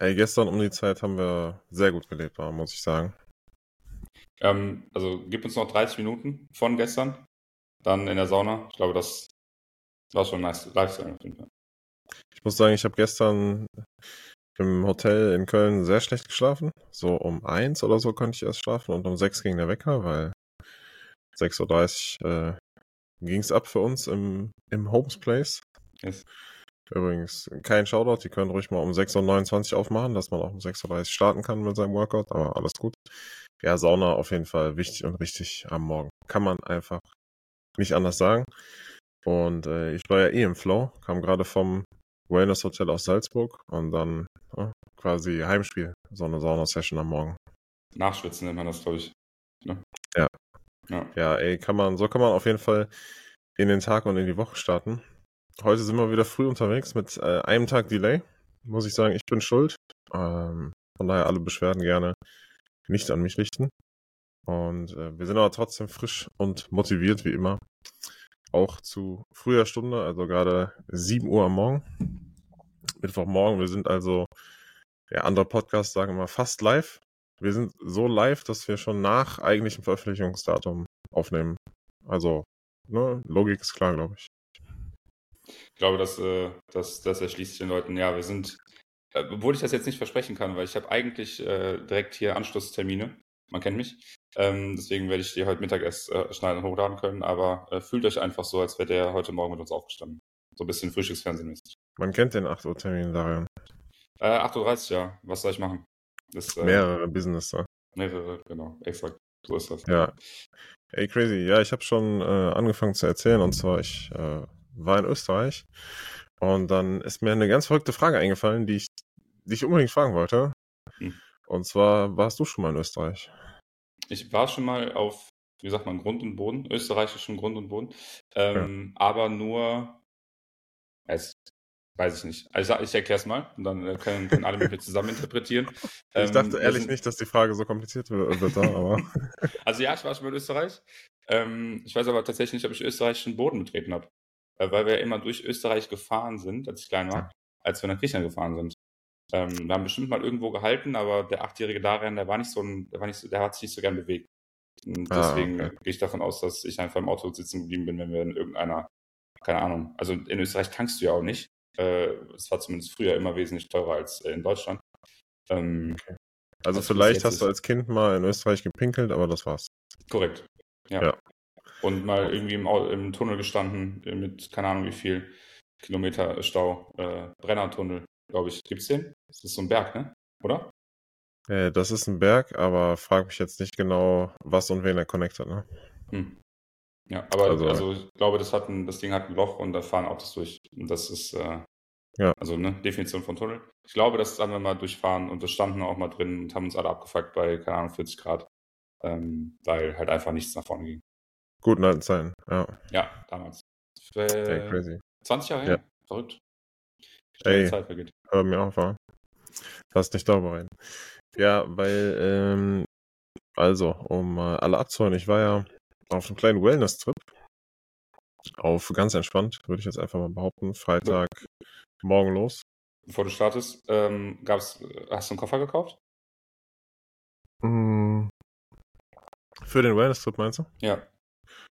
Ey, gestern um die Zeit haben wir sehr gut gelebt, muss ich sagen. Ähm, also gib uns noch 30 Minuten von gestern, dann in der Sauna. Ich glaube, das war schon nice Lifestyle auf jeden Fall. Ich muss sagen, ich habe gestern im Hotel in Köln sehr schlecht geschlafen. So um eins oder so konnte ich erst schlafen und um sechs ging der Wecker, weil 6.30 Uhr äh, ging es ab für uns im, im Homes Place. Yes. Übrigens, kein Shoutout, die können ruhig mal um 6.29 Uhr aufmachen, dass man auch um 6.30 Uhr starten kann mit seinem Workout, aber alles gut. Ja, Sauna auf jeden Fall wichtig und richtig am Morgen. Kann man einfach nicht anders sagen. Und äh, ich war ja eh im Flow, kam gerade vom Wellness Hotel aus Salzburg und dann äh, quasi Heimspiel, so eine Sauna-Session am Morgen. Nachschwitzen nennt man das, glaube ich. Ne? Ja. ja. Ja, ey, kann man, so kann man auf jeden Fall in den Tag und in die Woche starten. Heute sind wir wieder früh unterwegs mit äh, einem Tag Delay. Muss ich sagen, ich bin schuld. Ähm, von daher alle Beschwerden gerne nicht an mich richten. Und äh, wir sind aber trotzdem frisch und motiviert, wie immer. Auch zu früher Stunde, also gerade 7 Uhr am Morgen. Mittwochmorgen. Wir sind also, der andere Podcast sagen immer fast live. Wir sind so live, dass wir schon nach eigentlichem Veröffentlichungsdatum aufnehmen. Also, ne, Logik ist klar, glaube ich. Ich glaube, dass, äh, das, das erschließt den Leuten. Ja, wir sind, äh, obwohl ich das jetzt nicht versprechen kann, weil ich habe eigentlich äh, direkt hier Anschlusstermine. Man kennt mich. Ähm, deswegen werde ich die heute Mittag erst äh, schneiden und hochladen können. Aber äh, fühlt euch einfach so, als wäre der heute Morgen mit uns aufgestanden. So ein bisschen Frühstücksfernsehen-mäßig. Man kennt den 8 Uhr Termin, Darian. Äh, 8.30 Uhr, ja. Was soll ich machen? Das, äh, mehrere Business da. Mehrere, genau. Exakt. So ist das. Ja. Ey, crazy. Ja, ich habe schon äh, angefangen zu erzählen. Und zwar, ich war in Österreich. Und dann ist mir eine ganz verrückte Frage eingefallen, die ich dich unbedingt fragen wollte. Hm. Und zwar, warst du schon mal in Österreich? Ich war schon mal auf, wie sagt man, Grund und Boden, österreichischen Grund und Boden. Ähm, ja. Aber nur, es weiß ich nicht. Also ich erkläre es mal und dann äh, können, können alle mit mir zusammen interpretieren. Ich dachte ähm, ehrlich sind, nicht, dass die Frage so kompliziert wird, aber. also ja, ich war schon mal in Österreich. Ähm, ich weiß aber tatsächlich nicht, ob ich österreichischen Boden betreten habe. Äh, weil wir immer durch Österreich gefahren sind, als ich klein war, als wir nach Griechenland gefahren sind. Ähm, wir haben bestimmt mal irgendwo gehalten, aber der achtjährige Darian, der war nicht so ein, der war nicht so, der hat sich nicht so gern bewegt. Und ah, deswegen okay. gehe ich davon aus, dass ich einfach im Auto sitzen geblieben bin, wenn wir in irgendeiner, keine Ahnung, also in Österreich tankst du ja auch nicht. Äh, es war zumindest früher immer wesentlich teurer als äh, in Deutschland. Ähm. Also vielleicht hast du als Kind mal in Österreich gepinkelt, aber das war's. Korrekt. Ja. ja und mal irgendwie im, im, Tunnel gestanden mit, keine Ahnung wie viel Kilometer Stau. Äh, Brennertunnel, glaube ich. Gibt es den? Das ist so ein Berg, ne? Oder? Äh, das ist ein Berg, aber frag mich jetzt nicht genau, was und wen er connectet, ne? Hm. Ja, aber also, also, ich glaube, das, hat ein, das Ding hat ein Loch und da fahren Autos durch. Und das ist, äh, ja. also ne, Definition von Tunnel. Ich glaube, das haben wir mal durchfahren und wir standen auch mal drin und haben uns alle abgefuckt bei, keine Ahnung, 40 Grad. Ähm, weil halt einfach nichts nach vorne ging. Guten alten Zeiten, ja. Ja, damals. Äh, hey, crazy. 20 Jahre her? Ja. Verrückt. Schnell Ey, Zeit vergeht. hör mir auf, war. Lass nicht darüber rein. Ja, weil, ähm, also, um äh, alle abzuholen, ich war ja auf einem kleinen Wellness-Trip. Auf ganz entspannt, würde ich jetzt einfach mal behaupten. Freitag morgen los. Bevor du startest, ähm, gab's, hast du einen Koffer gekauft? Mm, für den Wellness-Trip meinst du? Ja.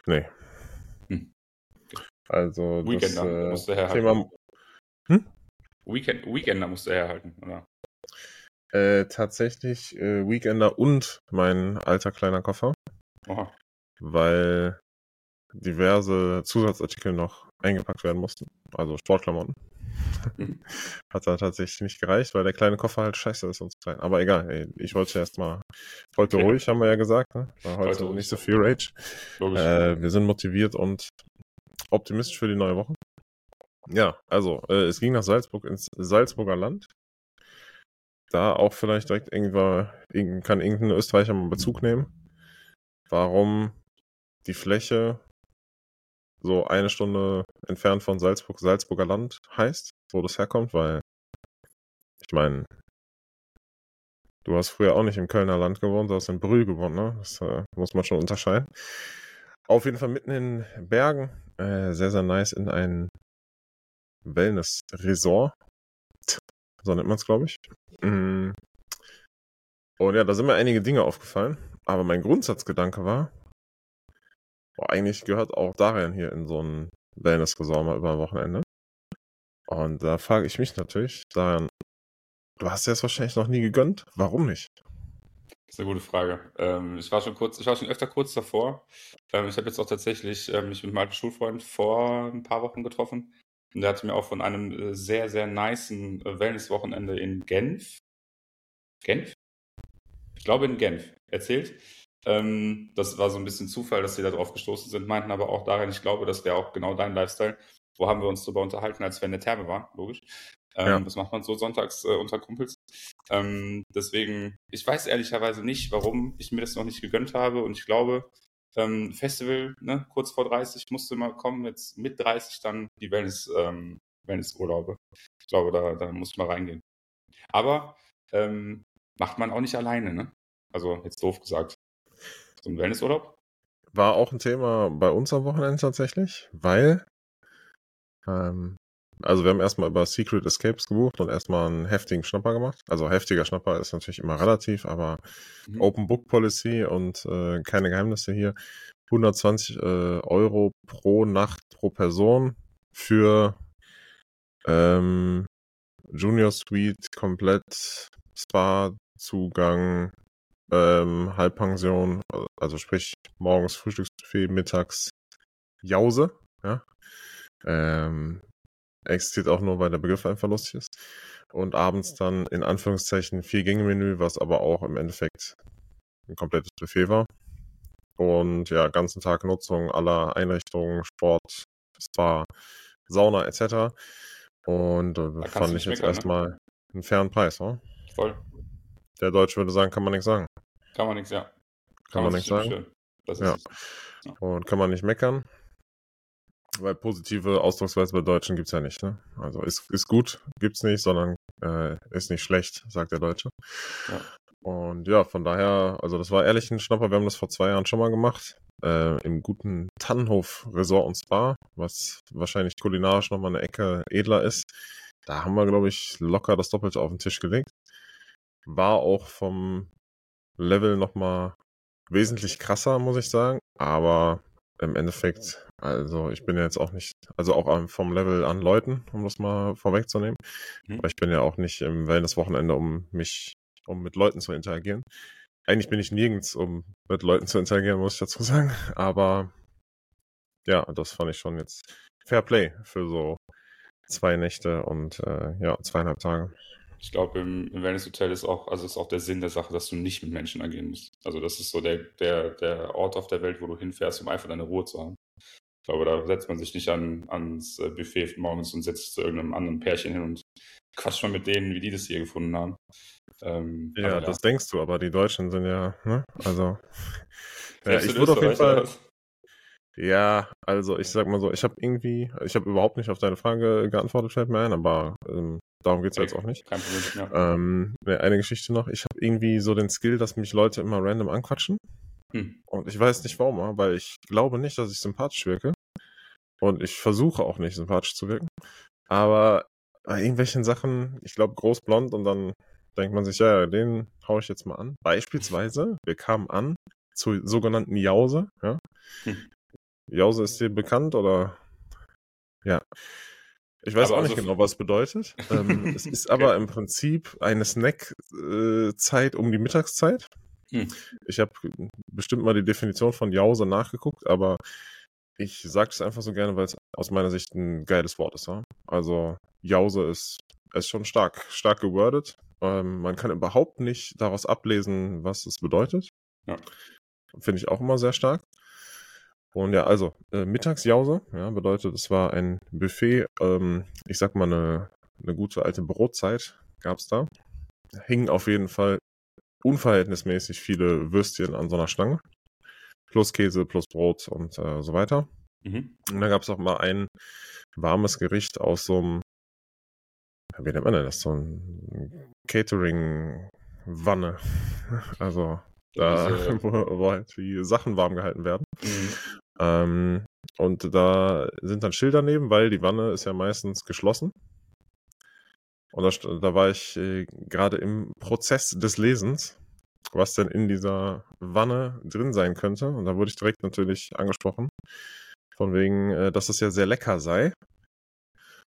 Nee. Hm. Also Weekender das, äh, musste herhalten. Thema... Hm? Weekend, Weekender musste herhalten, oder? Äh, tatsächlich äh, Weekender und mein alter kleiner Koffer. Aha. Weil diverse Zusatzartikel noch eingepackt werden mussten. Also Sportklamotten. Mhm. Hat da tatsächlich nicht gereicht, weil der kleine Koffer halt scheiße ist und so klein. Aber egal, ey, ich wollte erst mal. Heute ja. ruhig, haben wir ja gesagt. Ne? War heute, heute nicht so viel Rage. Äh, wir sind motiviert und optimistisch für die neue Woche. Ja, also, äh, es ging nach Salzburg ins Salzburger Land. Da auch vielleicht direkt irgendwann, kann irgendein Österreicher mal Bezug nehmen. Warum die Fläche so eine Stunde entfernt von Salzburg, Salzburger Land heißt, wo das herkommt, weil ich meine, du hast früher auch nicht im Kölner Land gewohnt, du hast in Brühl gewohnt, ne? Das äh, muss man schon unterscheiden. Auf jeden Fall mitten in Bergen, äh, sehr, sehr nice in ein Wellness-Resort. so nennt man es, glaube ich. Mm. Und ja, da sind mir einige Dinge aufgefallen. Aber mein Grundsatzgedanke war, boah, eigentlich gehört auch Darian hier in so ein Wellness-Resort mal über ein Wochenende. Und da frage ich mich natürlich, Darian, du hast dir das wahrscheinlich noch nie gegönnt. Warum nicht? Das ist eine gute Frage. Ähm, ich war schon kurz, ich war schon öfter kurz davor. Ähm, ich habe jetzt auch tatsächlich äh, mich mit meinem Schulfreund vor ein paar Wochen getroffen. Und der hatte mir auch von einem äh, sehr, sehr niceen äh, Wellness-Wochenende in Genf. Genf? Ich glaube in Genf erzählt. Ähm, das war so ein bisschen Zufall, dass sie da drauf gestoßen sind, meinten aber auch darin, ich glaube, das wäre auch genau dein Lifestyle. Wo haben wir uns darüber unterhalten, als wir in der Therme waren, logisch. Ähm, ja. Das macht man so sonntags äh, unter Kumpels. Ähm, deswegen, ich weiß ehrlicherweise nicht, warum ich mir das noch nicht gegönnt habe und ich glaube, ähm, Festival, ne, kurz vor 30 musste mal kommen, jetzt mit 30 dann die Wellness, ähm, Wellnessurlaube. Ich glaube, da, da muss man reingehen. Aber ähm, macht man auch nicht alleine, ne? Also jetzt doof gesagt. So ein Wellnessurlaub? War auch ein Thema bei uns am Wochenende tatsächlich, weil ähm, also wir haben erstmal über Secret Escapes gebucht und erstmal einen heftigen Schnapper gemacht. Also heftiger Schnapper ist natürlich immer relativ, aber mhm. Open Book Policy und äh, keine Geheimnisse hier. 120 äh, Euro pro Nacht pro Person für ähm, Junior Suite komplett Spa-Zugang, ähm, Halbpension, also sprich morgens Frühstücksbuffet, mittags Jause, ja. Ähm, existiert auch nur, weil der Begriff einfach lustig ist. Und abends dann in Anführungszeichen vier Gänge-Menü, was aber auch im Endeffekt ein komplettes Buffet war. Und ja, ganzen Tag Nutzung aller Einrichtungen, Sport, Spa, Sauna etc. Und äh, fand ich jetzt ne? erstmal ne? einen fairen Preis, oder? Voll. Der Deutsche würde sagen, kann man nichts sagen. Kann man nichts, ja. Kann, kann man nichts sagen. Ja. ja. Und kann man nicht meckern. Weil positive Ausdrucksweise bei Deutschen gibt es ja nicht. Ne? Also ist, ist gut, gibt es nicht, sondern äh, ist nicht schlecht, sagt der Deutsche. Ja. Und ja, von daher, also das war ehrlich ein Schnapper. Wir haben das vor zwei Jahren schon mal gemacht. Äh, Im guten Tannenhof Resort und Spa, was wahrscheinlich kulinarisch nochmal eine Ecke edler ist. Da haben wir, glaube ich, locker das Doppelte auf den Tisch gelegt. War auch vom Level nochmal wesentlich krasser, muss ich sagen. Aber im Endeffekt, also ich bin ja jetzt auch nicht, also auch vom Level an Leuten, um das mal vorwegzunehmen. Mhm. Aber ich bin ja auch nicht im Wellness-Wochenende, um mich, um mit Leuten zu interagieren. Eigentlich bin ich nirgends, um mit Leuten zu interagieren, muss ich dazu sagen. Aber ja, das fand ich schon jetzt Fair Play für so zwei Nächte und äh, ja, zweieinhalb Tage. Ich glaube, im, im Wellness Hotel ist auch, also ist auch der Sinn der Sache, dass du nicht mit Menschen agieren musst. Also das ist so der, der, der Ort auf der Welt, wo du hinfährst, um einfach deine Ruhe zu haben. Ich glaube, da setzt man sich nicht an, ans äh, Buffet morgens und setzt zu irgendeinem anderen Pärchen hin und quatscht mal mit denen, wie die das hier gefunden haben. Ähm, ja, ja, das denkst du, aber die Deutschen sind ja, ne? Also. ja, ich würde auf jeden Fall. Ja, also ich sag mal so, ich habe irgendwie, ich habe überhaupt nicht auf deine Frage geantwortet, fällt mir ein, aber ähm, Darum geht's okay. jetzt auch nicht. Kein Problem. Ja. Ähm, eine Geschichte noch. Ich habe irgendwie so den Skill, dass mich Leute immer random anquatschen. Hm. Und ich weiß nicht warum, weil ich glaube nicht, dass ich sympathisch wirke. Und ich versuche auch nicht sympathisch zu wirken. Aber bei irgendwelchen Sachen, ich glaube groß blond und dann denkt man sich, ja, den hau ich jetzt mal an. Beispielsweise, wir kamen an zur sogenannten Jause. Ja? Hm. Jause ist dir bekannt oder? Ja. Ich weiß aber auch nicht also genau, was es bedeutet. ähm, es ist aber im Prinzip eine Snackzeit äh, um die Mittagszeit. Hm. Ich habe bestimmt mal die Definition von Jause nachgeguckt, aber ich sage es einfach so gerne, weil es aus meiner Sicht ein geiles Wort ist. Ja? Also Jause ist, ist schon stark, stark gewordet. Ähm, man kann überhaupt nicht daraus ablesen, was es bedeutet. Ja. Finde ich auch immer sehr stark. Und ja, also äh, Mittagsjause, ja, bedeutet, es war ein Buffet, ähm, ich sag mal eine, eine gute alte Brotzeit gab's da. Hingen auf jeden Fall unverhältnismäßig viele Würstchen an so einer Stange. Plus Käse, plus Brot und äh, so weiter. Mhm. Und dann gab's auch mal ein warmes Gericht aus so einem, wie nennt man denn das, so ein Catering-Wanne. Also da, wo, wo, halt die Sachen warm gehalten werden. Mhm. Ähm, und da sind dann Schilder neben, weil die Wanne ist ja meistens geschlossen. Und da, da war ich äh, gerade im Prozess des Lesens, was denn in dieser Wanne drin sein könnte. Und da wurde ich direkt natürlich angesprochen, von wegen, äh, dass es ja sehr lecker sei.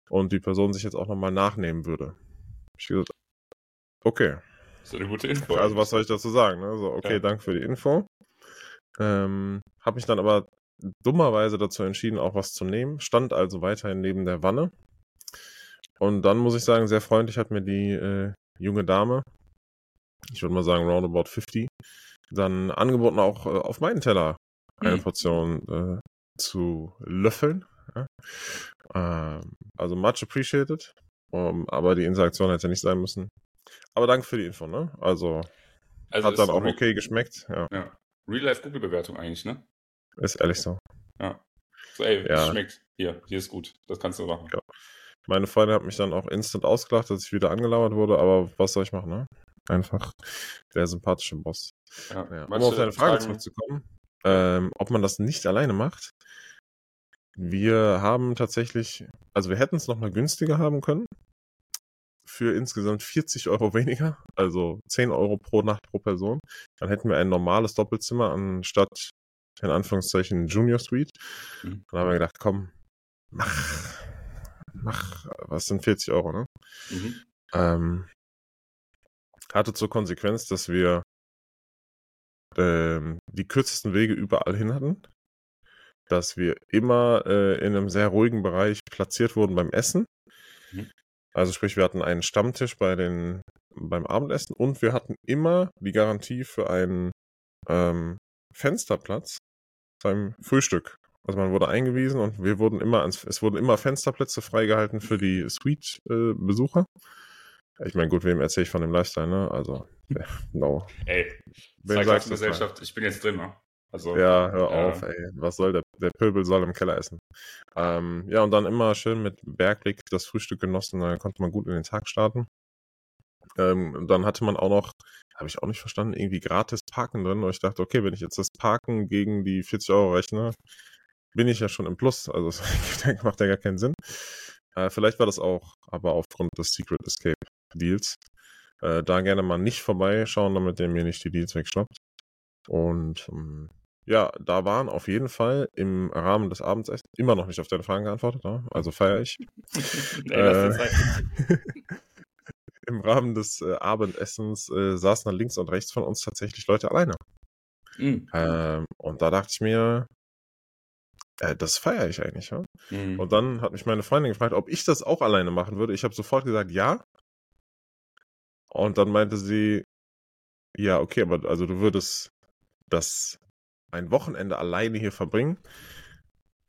Und die Person sich jetzt auch nochmal nachnehmen würde. Ich gesagt, okay. Das ist eine gute Info. Also was soll ich dazu sagen? Ne? So, okay, ja. danke für die Info. Ähm, habe mich dann aber dummerweise dazu entschieden, auch was zu nehmen. Stand also weiterhin neben der Wanne. Und dann muss ich sagen, sehr freundlich hat mir die äh, junge Dame, ich würde mal sagen roundabout 50, dann angeboten, auch äh, auf meinen Teller eine mhm. Portion äh, zu löffeln. Ja? Ähm, also much appreciated. Um, aber die Interaktion hätte nicht sein müssen. Aber danke für die Info, ne? Also, also hat dann auch okay geschmeckt. Ja. ja. Real-Life-Google-Bewertung eigentlich, ne? Ist ehrlich so. Ja. So, ey, ja. schmeckt. Hier, hier ist gut. Das kannst du machen. Ja. Meine Freundin hat mich dann auch instant ausgelacht, dass ich wieder angelauert wurde, aber was soll ich machen, ne? Einfach der sympathische Boss. Ja. Ja. Um auf deine Frage Fragen... zurückzukommen, ähm, ob man das nicht alleine macht. Wir haben tatsächlich, also wir hätten es nochmal günstiger haben können. Für insgesamt 40 Euro weniger, also 10 Euro pro Nacht pro Person. Dann hätten wir ein normales Doppelzimmer anstatt in Anführungszeichen Junior Suite. Mhm. Dann haben wir gedacht, komm, mach, mach, was sind 40 Euro, ne? Mhm. Ähm, hatte zur Konsequenz, dass wir ähm, die kürzesten Wege überall hin hatten, dass wir immer äh, in einem sehr ruhigen Bereich platziert wurden beim Essen. Mhm. Also sprich, wir hatten einen Stammtisch bei den beim Abendessen und wir hatten immer die Garantie für einen ähm, Fensterplatz beim Frühstück. Also man wurde eingewiesen und wir wurden immer ans, es wurden immer Fensterplätze freigehalten für die Suite-Besucher. Äh, ich meine, gut, wem erzähle ich von dem Lifestyle, ne? Also, no. Ey, Gesellschaft, ich bin jetzt drin, ne? Also, ja, hör äh, auf, ey. Was soll der, der Pöbel soll im Keller essen. Ähm, ja, und dann immer schön mit Bergblick das Frühstück genossen, dann konnte man gut in den Tag starten. Ähm, dann hatte man auch noch, habe ich auch nicht verstanden, irgendwie gratis Parken drin. Und ich dachte, okay, wenn ich jetzt das Parken gegen die 40 Euro rechne, bin ich ja schon im Plus. Also das macht ja gar keinen Sinn. Äh, vielleicht war das auch aber aufgrund des Secret Escape Deals. Äh, da gerne mal nicht vorbeischauen, damit der mir nicht die Deals wegschnappt. Und ähm, ja, da waren auf jeden Fall im Rahmen des Abendessens immer noch nicht auf deine Fragen geantwortet, ne? also feiere ich. nee, äh, Im Rahmen des äh, Abendessens äh, saßen dann links und rechts von uns tatsächlich Leute alleine. Mhm. Ähm, und da dachte ich mir, äh, das feiere ich eigentlich. Ja? Mhm. Und dann hat mich meine Freundin gefragt, ob ich das auch alleine machen würde. Ich habe sofort gesagt, ja. Und dann meinte sie, ja, okay, aber also du würdest das ein Wochenende alleine hier verbringen.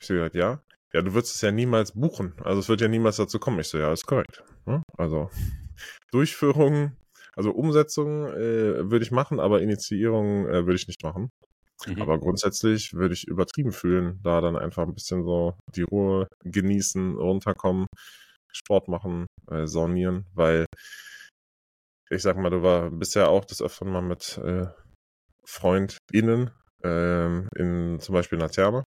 Ich so gesagt, ja. Ja, du würdest es ja niemals buchen. Also es wird ja niemals dazu kommen. Ich so, ja, ist korrekt. Ja? Also Durchführung, also Umsetzung äh, würde ich machen, aber Initiierung äh, würde ich nicht machen. Mhm. Aber grundsätzlich würde ich übertrieben fühlen, da dann einfach ein bisschen so die Ruhe genießen, runterkommen, Sport machen, äh, saunieren, weil ich sag mal, du war bisher auch das öfter mal mit äh, FreundInnen ähm, in zum Beispiel in der Therme.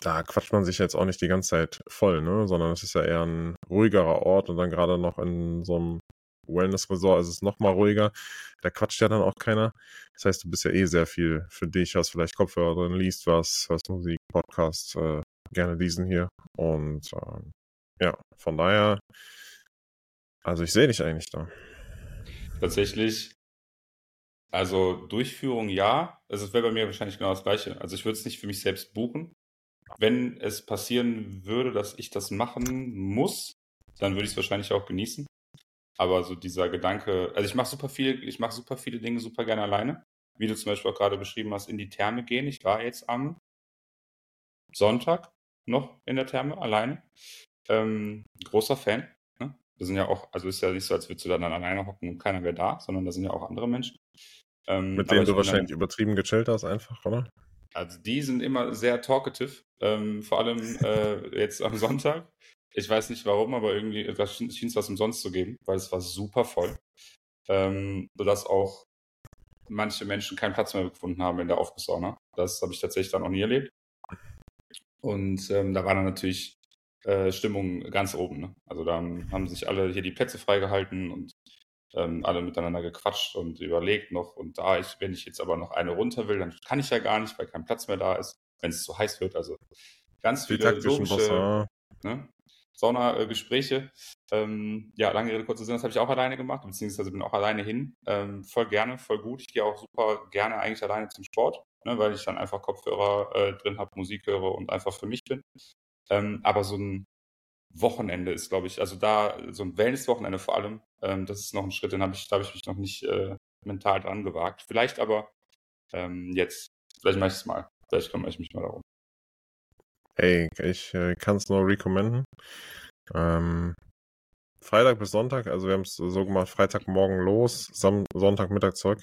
Da quatscht man sich jetzt auch nicht die ganze Zeit voll, ne? Sondern es ist ja eher ein ruhigerer Ort und dann gerade noch in so einem Wellness-Resort ist es noch mal ruhiger. Da quatscht ja dann auch keiner. Das heißt, du bist ja eh sehr viel für dich, hast vielleicht Kopfhörer drin, liest was, hörst Musik, Podcast, äh, gerne diesen hier. Und äh, ja, von daher, also ich sehe dich eigentlich da. Tatsächlich, also Durchführung ja. Also es wäre bei mir wahrscheinlich genau das gleiche. Also ich würde es nicht für mich selbst buchen. Wenn es passieren würde, dass ich das machen muss, dann würde ich es wahrscheinlich auch genießen. Aber so dieser Gedanke, also ich mache super viel, ich mache super viele Dinge super gerne alleine. Wie du zum Beispiel auch gerade beschrieben hast, in die Therme gehen. Ich war jetzt am Sonntag noch in der Therme alleine. Ähm, großer Fan. Ne? Da sind ja auch, also ist ja nicht so, als würdest du dann alleine hocken und keiner wäre da, sondern da sind ja auch andere Menschen. Ähm, Mit denen du wahrscheinlich dann, übertrieben gechillt hast, einfach, oder? Also die sind immer sehr talkative, ähm, vor allem äh, jetzt am Sonntag. Ich weiß nicht warum, aber irgendwie schien es was umsonst zu geben, weil es war super voll. Ähm, sodass auch manche Menschen keinen Platz mehr gefunden haben in der Aufgusssauna. Das habe ich tatsächlich dann auch nie erlebt. Und ähm, da war dann natürlich äh, Stimmung ganz oben. Ne? Also da haben sich alle hier die Plätze freigehalten und ähm, alle miteinander gequatscht und überlegt noch. Und da ich, wenn ich jetzt aber noch eine runter will, dann kann ich ja gar nicht, weil kein Platz mehr da ist, wenn es zu heiß wird. Also ganz viele logische ne, Sauna-Gespräche. Ähm, ja, lange Rede, kurze Sinn, das habe ich auch alleine gemacht, beziehungsweise bin auch alleine hin. Ähm, voll gerne, voll gut. Ich gehe auch super gerne eigentlich alleine zum Sport, ne, weil ich dann einfach Kopfhörer äh, drin habe, Musik höre und einfach für mich bin. Ähm, aber so ein Wochenende ist, glaube ich, also da so ein Wellness-Wochenende vor allem, ähm, das ist noch ein Schritt, den habe ich, da habe ich mich noch nicht äh, mental dran gewagt. Vielleicht aber ähm, jetzt, vielleicht mache ich es mal. Vielleicht kümmere ich mich mal darum. Ey, ich äh, kann es nur recommenden. Ähm, Freitag bis Sonntag, also wir haben es so gemacht, Freitagmorgen los, Sam Sonntagmittag zurück.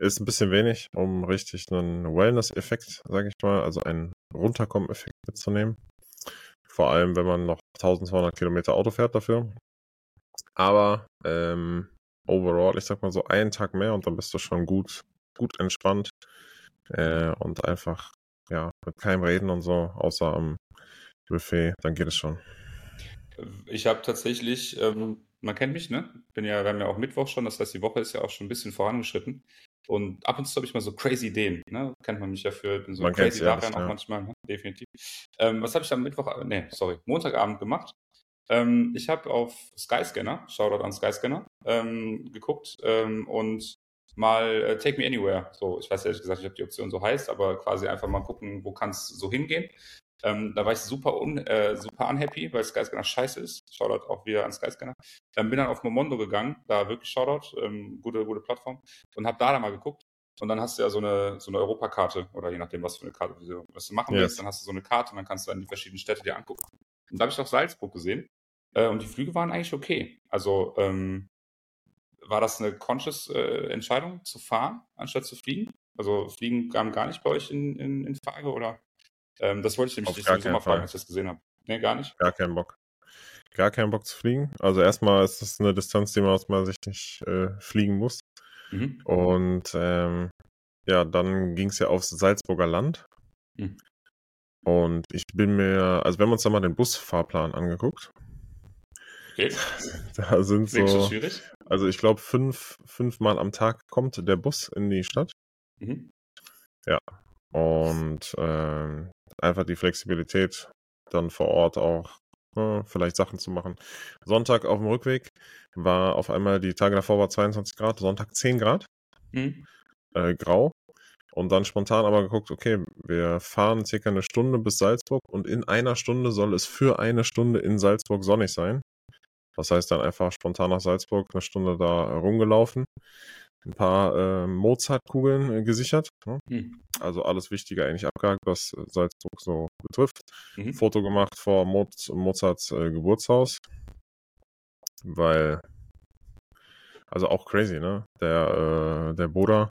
Ist ein bisschen wenig, um richtig einen Wellness-Effekt, sage ich mal, also einen Runterkommen-Effekt mitzunehmen. Vor allem, wenn man noch 1200 Kilometer Auto fährt dafür. Aber ähm, overall, ich sag mal so einen Tag mehr und dann bist du schon gut, gut entspannt äh, und einfach ja mit keinem Reden und so, außer am Buffet, dann geht es schon. Ich habe tatsächlich, ähm, man kennt mich, ne? Bin ja, wir haben ja auch Mittwoch schon, das heißt, die Woche ist ja auch schon ein bisschen vorangeschritten. Und ab und zu habe ich mal so crazy Ideen. Ne? Kennt man mich ja für, bin so man crazy daran auch ja. manchmal, ne? definitiv. Ähm, was habe ich am Mittwoch, äh, nee, sorry, Montagabend gemacht? Ähm, ich habe auf Skyscanner, Shoutout an Skyscanner, ähm, geguckt ähm, und mal äh, Take Me Anywhere. So, ich weiß ehrlich gesagt nicht, ob die Option so heißt, aber quasi einfach mal gucken, wo kann es so hingehen. Ähm, da war ich super, un, äh, super unhappy, weil Skyscanner scheiße ist. Shoutout auch wieder an Skyscanner. Ähm, bin dann auf Momondo gegangen, da wirklich Shoutout, ähm, gute, gute Plattform, und habe da dann mal geguckt. Und dann hast du ja so eine, so eine Europakarte oder je nachdem, was für eine Karte du, was du machen yes. willst, dann hast du so eine Karte und dann kannst du dann die verschiedenen Städte dir angucken. Und da habe ich auch Salzburg gesehen. Äh, und die Flüge waren eigentlich okay. Also ähm, war das eine conscious äh, Entscheidung zu fahren, anstatt zu fliegen? Also Fliegen kam gar nicht bei euch in, in, in Frage oder? Ähm, das wollte ich nämlich nicht mal fragen, als ich das gesehen habe. Nee, gar nicht. Gar keinen Bock. Gar keinen Bock zu fliegen. Also erstmal ist das eine Distanz, die man aus meiner Sicht nicht äh, fliegen muss. Mhm. Und ähm, ja, dann ging es ja aufs Salzburger Land. Mhm. Und ich bin mir, also wir haben uns da mal den Busfahrplan angeguckt. Okay. Da sind so, so schwierig. also ich glaube fünf, fünfmal am Tag kommt der Bus in die Stadt. Mhm. Ja. Und ähm, einfach die Flexibilität, dann vor Ort auch äh, vielleicht Sachen zu machen. Sonntag auf dem Rückweg war auf einmal, die Tage davor war 22 Grad, Sonntag 10 Grad, mhm. äh, grau. Und dann spontan aber geguckt, okay, wir fahren circa eine Stunde bis Salzburg und in einer Stunde soll es für eine Stunde in Salzburg sonnig sein. Das heißt dann einfach spontan nach Salzburg eine Stunde da rumgelaufen ein paar äh, Mozart-Kugeln äh, gesichert. Ne? Mhm. Also alles Wichtige eigentlich abgehakt, was äh, Salzburg so betrifft. Mhm. Foto gemacht vor Mo Mozarts äh, Geburtshaus. Weil, also auch crazy, ne? Der, äh, der Boda,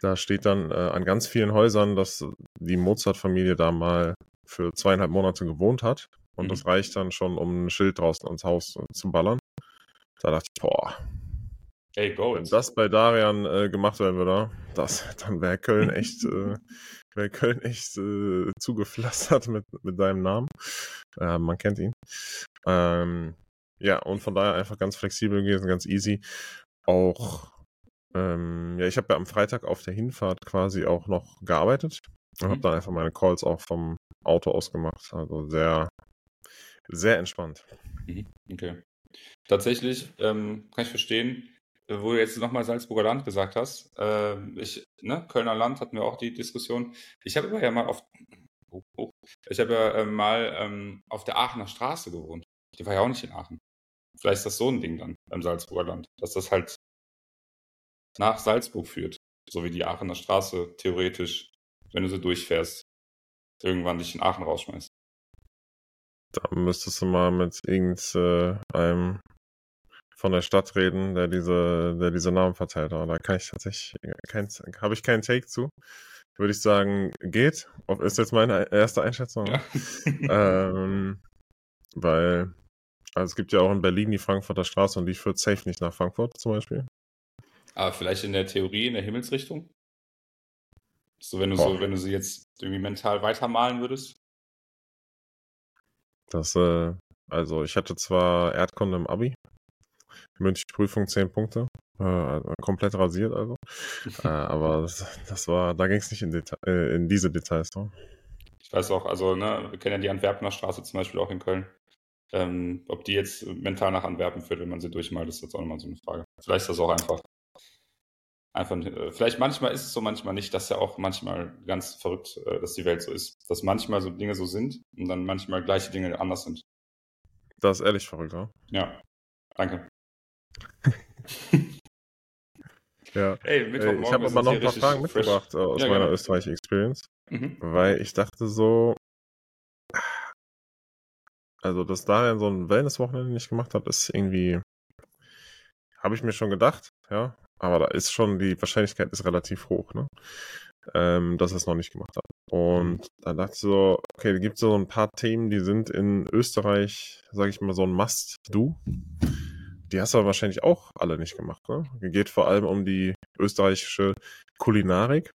da steht dann äh, an ganz vielen Häusern, dass die Mozart-Familie da mal für zweieinhalb Monate gewohnt hat. Und mhm. das reicht dann schon, um ein Schild draußen ans Haus zu ballern. Da dachte ich, boah, Ey, go Wenn das bei Darian äh, gemacht werden würde, das, dann wäre Köln echt, äh, wäre Köln echt äh, zugepflastert mit, mit deinem Namen. Äh, man kennt ihn. Ähm, ja, und von daher einfach ganz flexibel gewesen, ganz easy. Auch, ähm, ja, ich habe ja am Freitag auf der Hinfahrt quasi auch noch gearbeitet und mhm. habe dann einfach meine Calls auch vom Auto aus gemacht. Also sehr, sehr entspannt. Mhm. Okay. Tatsächlich ähm, kann ich verstehen, wo du jetzt nochmal Salzburger Land gesagt hast, äh, ich, ne, Kölner Land hatten wir auch die Diskussion. Ich habe ja mal auf, oh, oh, ich habe ja äh, mal ähm, auf der Aachener Straße gewohnt. Die war ja auch nicht in Aachen. Vielleicht ist das so ein Ding dann beim Salzburger Land, dass das halt nach Salzburg führt, so wie die Aachener Straße theoretisch, wenn du so durchfährst, irgendwann dich in Aachen rausschmeißt. Da müsstest du mal mit irgendeinem von der Stadt reden, der diese, der diese Namen verteilt. Aber da kann ich tatsächlich kein, habe ich keinen Take zu. Würde ich sagen, geht. Ist jetzt meine erste Einschätzung. Ja. ähm, weil, also es gibt ja auch in Berlin die Frankfurter Straße und die führt safe nicht nach Frankfurt zum Beispiel. Aber vielleicht in der Theorie, in der Himmelsrichtung? So, wenn du Boah. so, wenn du sie jetzt irgendwie mental weitermalen würdest? Das, äh, also ich hatte zwar Erdkunde im Abi, mündliche Prüfung 10 Punkte, äh, komplett rasiert also, äh, aber das, das, war, da ging es nicht in, Deta äh, in diese Details. So. Ich weiß auch, also ne, wir kennen ja die Antwerpener Straße zum Beispiel auch in Köln. Ähm, ob die jetzt mental nach Antwerpen führt, wenn man sie durchmalt, ist jetzt auch nochmal so eine Frage. Vielleicht ist das auch einfach einfach, äh, vielleicht manchmal ist es so, manchmal nicht. Das ist ja auch manchmal ganz verrückt, äh, dass die Welt so ist. Dass manchmal so Dinge so sind und dann manchmal gleiche Dinge anders sind. Das ist ehrlich verrückt, ja? Ja, danke. ja. Ey, Mittwoch, ich habe aber noch ein paar Fragen mitgebracht fresh. aus ja, meiner genau. Österreich-Experience, mhm. weil ich dachte so, also dass Daniel so ein Wellness-Wochenende nicht gemacht hat, ist irgendwie, habe ich mir schon gedacht, ja, aber da ist schon, die Wahrscheinlichkeit ist relativ hoch, ne? Ähm, dass er es noch nicht gemacht hat. Und mhm. dann dachte ich so, okay, da gibt es so ein paar Themen, die sind in Österreich, sage ich mal, so ein Must-Do. Die hast du aber wahrscheinlich auch alle nicht gemacht, ne? Geht vor allem um die österreichische Kulinarik.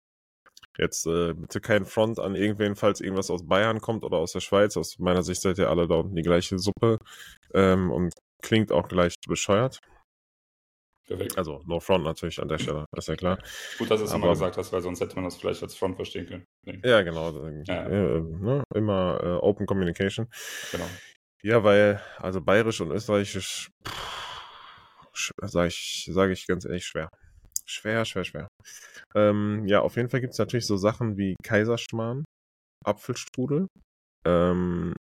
Jetzt äh, bitte kein Front an irgendwen, falls irgendwas aus Bayern kommt oder aus der Schweiz. Aus meiner Sicht seid ihr alle da unten die gleiche Suppe ähm, und klingt auch gleich bescheuert. Perfekt. Also No Front natürlich an der Stelle, ist ja klar. Gut, dass du es nochmal gesagt hast, weil sonst hätte man das vielleicht als Front verstehen können. Ja, genau. Ja. Äh, ne? Immer äh, Open Communication. Genau. Ja, weil, also bayerisch und österreichisch, sage ich, sag ich ganz ehrlich, schwer. Schwer, schwer, schwer. Ähm, ja, auf jeden Fall gibt es natürlich so Sachen wie Kaiserschmarrn, Apfelstrudel. Ähm,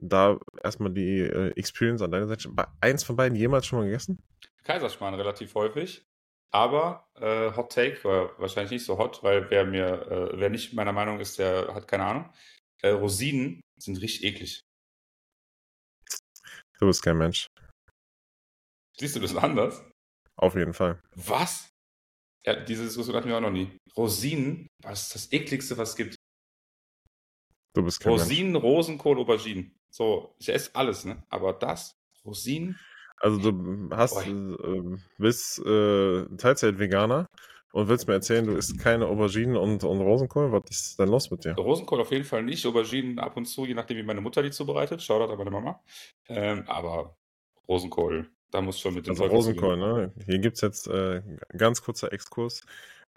da erstmal die äh, Experience an deiner Seite. Eins von beiden jemals schon mal gegessen? Kaiserschmarrn relativ häufig. Aber äh, Hot Take war wahrscheinlich nicht so hot, weil wer mir, äh, wer nicht meiner Meinung ist, der hat keine Ahnung. Äh, Rosinen sind richtig eklig. Du bist kein Mensch. Siehst du das anders? Auf jeden Fall. Was? Ja, diese Diskussion hatten wir auch noch nie. Rosinen, was ist das ekligste, was es gibt? Du bist kein Rosinen, Mensch. Rosenkohl, Auberginen. So, ich esse alles, ne? Aber das, Rosinen, also du hast, äh, bist äh, Teilzeit-Veganer und willst mir erzählen, du isst keine Auberginen und, und Rosenkohl? Was ist denn los mit dir? Rosenkohl auf jeden Fall nicht, Auberginen ab und zu, je nachdem wie meine Mutter die zubereitet. Shoutout an meine Mama. Ähm, aber Rosenkohl, da muss schon mit dem Also Rosenkohl, ne? Hier gibt es jetzt äh, ganz kurzer Exkurs.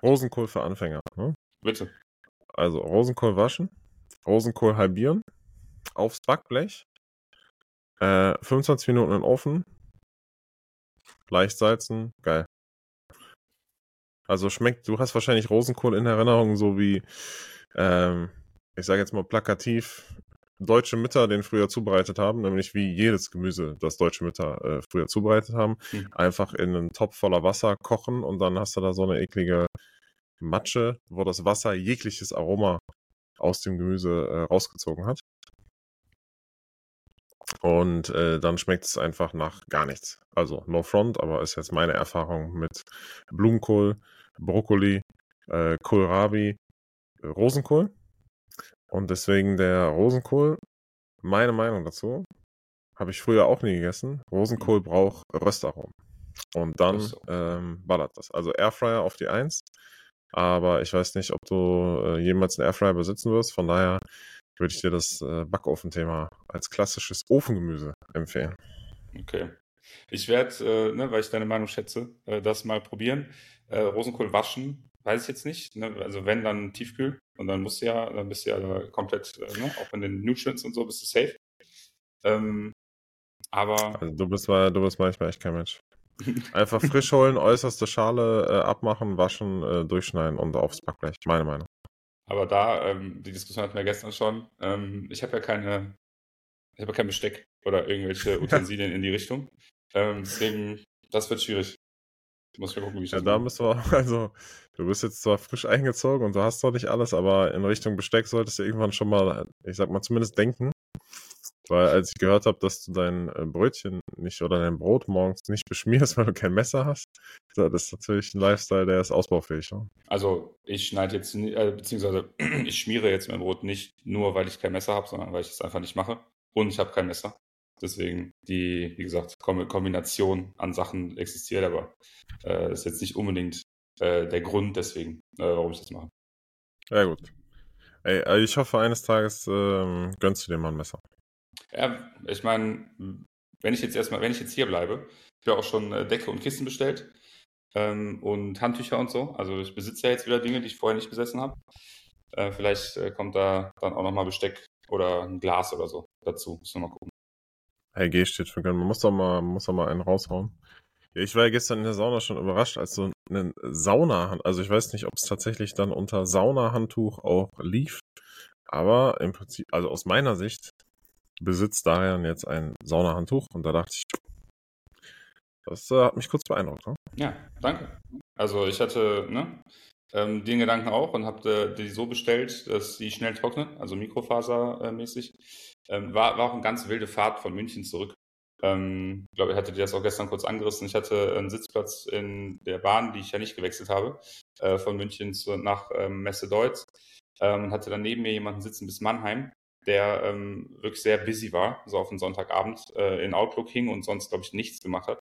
Rosenkohl für Anfänger, ne? Bitte. Also Rosenkohl waschen, Rosenkohl halbieren, aufs Backblech, äh, 25 Minuten in den Ofen, leicht salzen, geil. Also schmeckt, du hast wahrscheinlich Rosenkohl in Erinnerung, so wie, ähm, ich sage jetzt mal plakativ, deutsche Mütter den früher zubereitet haben, nämlich wie jedes Gemüse, das deutsche Mütter äh, früher zubereitet haben, mhm. einfach in einen Topf voller Wasser kochen und dann hast du da so eine eklige Matsche, wo das Wasser jegliches Aroma aus dem Gemüse äh, rausgezogen hat. Und äh, dann schmeckt es einfach nach gar nichts. Also no front, aber ist jetzt meine Erfahrung mit Blumenkohl, Brokkoli, äh, Kohlrabi, äh, Rosenkohl. Und deswegen der Rosenkohl, meine Meinung dazu, habe ich früher auch nie gegessen. Rosenkohl braucht Röstaromen. Und dann ähm, ballert das. Also Airfryer auf die Eins. Aber ich weiß nicht, ob du äh, jemals einen Airfryer besitzen wirst. Von daher würde ich dir das äh, Backofenthema als klassisches Ofengemüse empfehlen. Okay. Ich werde, äh, ne, weil ich deine Meinung schätze, äh, das mal probieren. Äh, Rosenkohl waschen, weiß ich jetzt nicht. Ne? Also wenn, dann tiefkühl. Und dann musst du ja, dann bist du ja komplett, äh, ne? auch in den Nutrients und so, bist du safe. Ähm, aber. Also du bist, du bist manchmal echt kein Mensch. Einfach frisch holen, äußerste Schale äh, abmachen, waschen, äh, durchschneiden und aufs Backblech. Meine Meinung. Aber da, ähm, die Diskussion hatten wir gestern schon, ähm, ich habe ja keine, ich habe ja kein Besteck oder irgendwelche Utensilien in die Richtung. Ähm, deswegen, das wird schwierig. Muss ich mal gucken, wie ich ja, das da müssen wir, also, du bist jetzt zwar frisch eingezogen und du hast doch nicht alles, aber in Richtung Besteck solltest du irgendwann schon mal, ich sag mal, zumindest denken. Weil als ich gehört habe, dass du dein äh, Brötchen nicht oder dein Brot morgens nicht beschmierst, weil du kein Messer hast, das ist natürlich ein Lifestyle, der ist ausbaufähig. Ne? Also ich schneide jetzt, äh, beziehungsweise ich schmiere jetzt mein Brot nicht nur, weil ich kein Messer habe, sondern weil ich es einfach nicht mache. Und ich habe kein Messer. Deswegen die, wie gesagt, Kombination an Sachen existiert, aber äh, ist jetzt nicht unbedingt äh, der Grund deswegen, äh, warum ich das mache. Ja gut. Ey, also ich hoffe, eines Tages ähm, gönnst du dir mal ein Messer. Ja, ich meine, wenn ich jetzt erstmal, wenn ich jetzt hier bleibe, ich habe auch schon äh, Decke und Kissen bestellt ähm, und Handtücher und so. Also ich besitze ja jetzt wieder Dinge, die ich vorher nicht besessen habe. Äh, vielleicht äh, kommt da dann auch nochmal Besteck oder ein Glas oder so dazu. Müssen wir mal gucken. Hey, G steht für Man muss doch mal, muss doch mal einen raushauen. Ja, ich war ja gestern in der Sauna schon überrascht, als so eine Sauna, also ich weiß nicht, ob es tatsächlich dann unter Saunahandtuch auch lief, aber im Prinzip, also aus meiner Sicht besitzt Darian jetzt ein Saunahandtuch und da dachte ich, das äh, hat mich kurz beeindruckt. Ne? Ja, danke. Also ich hatte ne, ähm, den Gedanken auch und habe die so bestellt, dass sie schnell trocknen, also mikrofasermäßig. Ähm, war, war auch eine ganz wilde Fahrt von München zurück. Ähm, ich glaube, ich hatte dir das auch gestern kurz angerissen. Ich hatte einen Sitzplatz in der Bahn, die ich ja nicht gewechselt habe, äh, von München zu, nach ähm, Messe Deutz ähm, und hatte dann neben mir jemanden sitzen bis Mannheim, der ähm, wirklich sehr busy war, so auf den Sonntagabend äh, in Outlook hing und sonst, glaube ich, nichts gemacht hat.